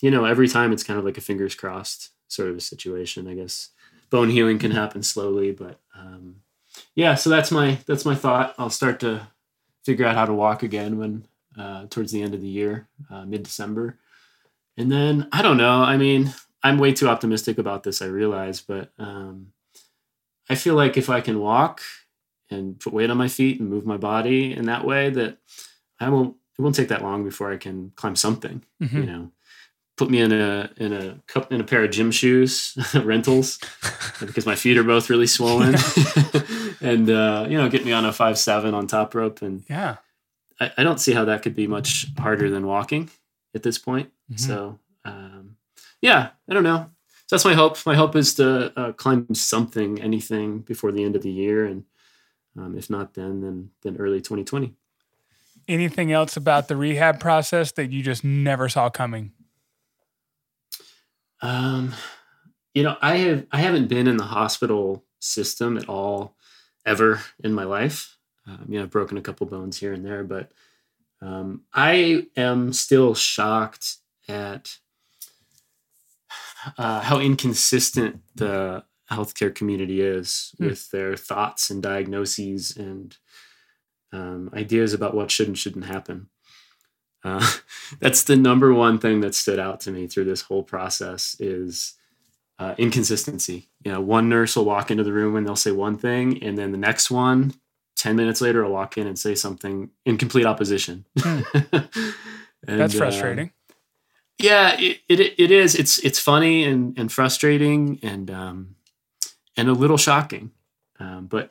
you know, every time it's kind of like a fingers crossed sort of a situation, I guess. Bone healing can happen slowly, but um, yeah, so that's my that's my thought. I'll start to figure out how to walk again when uh, towards the end of the year, uh, mid December, and then I don't know. I mean, I'm way too optimistic about this. I realize, but um, I feel like if I can walk and put weight on my feet and move my body in that way, that I won't. It won't take that long before I can climb something Mhm. you know put me in a in a cup in a pair of gym shoes rentals because my feet are both really swollen. And uh, you know get me on a five seven on top rope and yeah. I, I, don't see how that could be much harder than walking at this point. Mm-hmm. so um, yeah i don't know. So that's my hope. My hope is to uh, climb something anything before the end of the year and um, if not then then then early 2020 anything else about the rehab process that you just never saw coming um, you know, I have I haven't been in the hospital system at all ever in my life. Um, you know, I've broken a couple bones here and there, but um, I am still shocked at uh, how inconsistent the healthcare community is mm. with their thoughts and diagnoses and um, ideas about what should and shouldn't happen. Uh, that's the number one thing that stood out to me through this whole process is uh, inconsistency. You know, one nurse will walk into the room and they'll say one thing, and then the next one, 10 minutes later, will walk in and say something in complete opposition. Hmm. and, that's uh, frustrating. Uh, yeah, it, it, it is. It's it's funny and and frustrating and um, and a little shocking. Um, but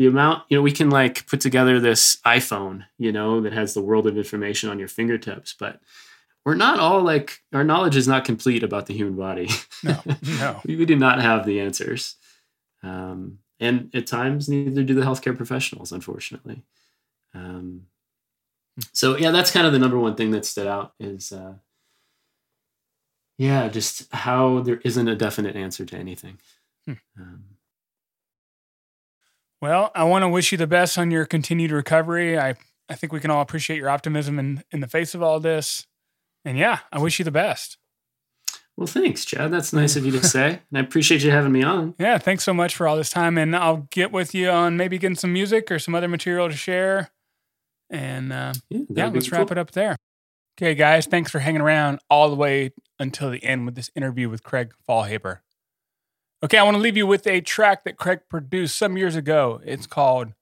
the amount you know we can like put together this iphone you know that has the world of information on your fingertips but we're not all like our knowledge is not complete about the human body. No no. We, we do not have the answers. Um, and at times neither do the healthcare professionals unfortunately. Um, so yeah that's kind of the number one thing that stood out is uh, yeah just how there isn't a definite answer to anything. Hmm. um, well, I want to wish you the best on your continued recovery. I, I think we can all appreciate your optimism in, in the face of all this. And yeah, I wish you the best. Well, thanks, Chad. That's nice of you to say. And I appreciate you having me on. Yeah, thanks so much for all this time. And I'll get with you on maybe getting some music or some other material to share. And uh, yeah, yeah let's cool. wrap it up there. Okay, guys, thanks for hanging around all the way until the end with this interview with Craig Faulhaber. Okay, I want to leave you with a track that Craig produced some years ago. It's called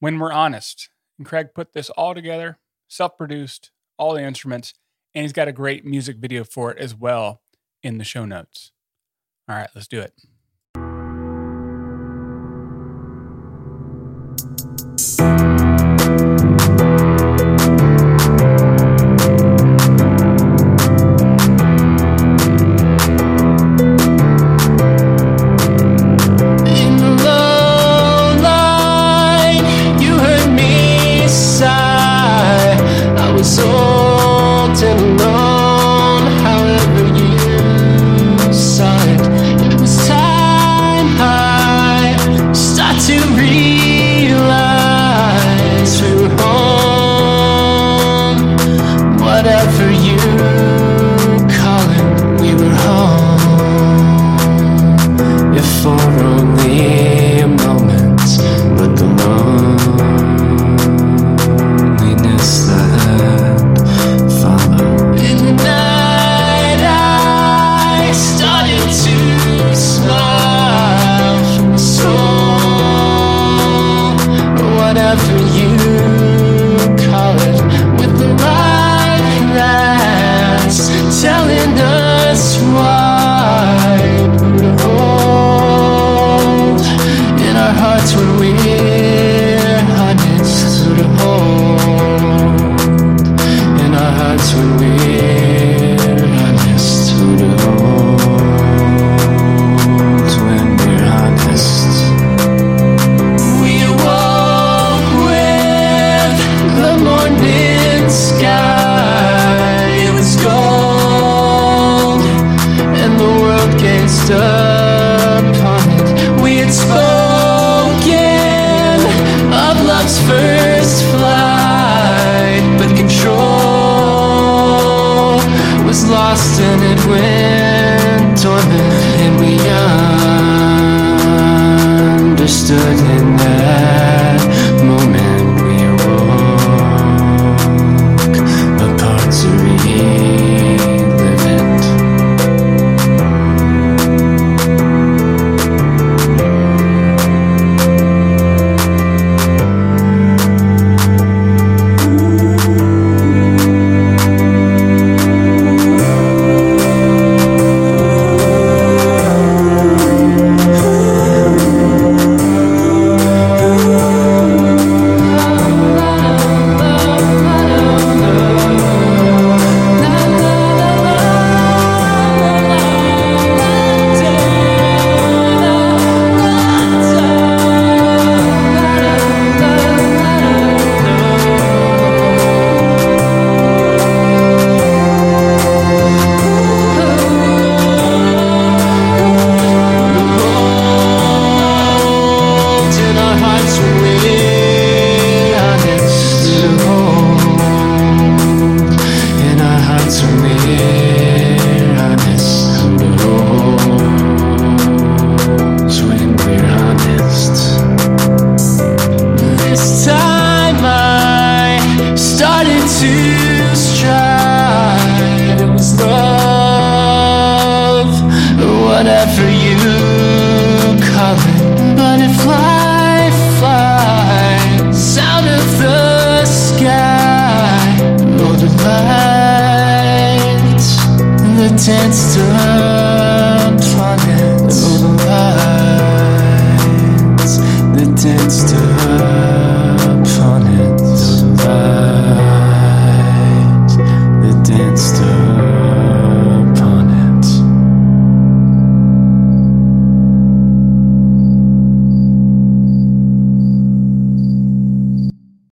When We're Honest. And Craig put this all together, self produced, all the instruments, and he's got a great music video for it as well in the show notes. All right, let's do it.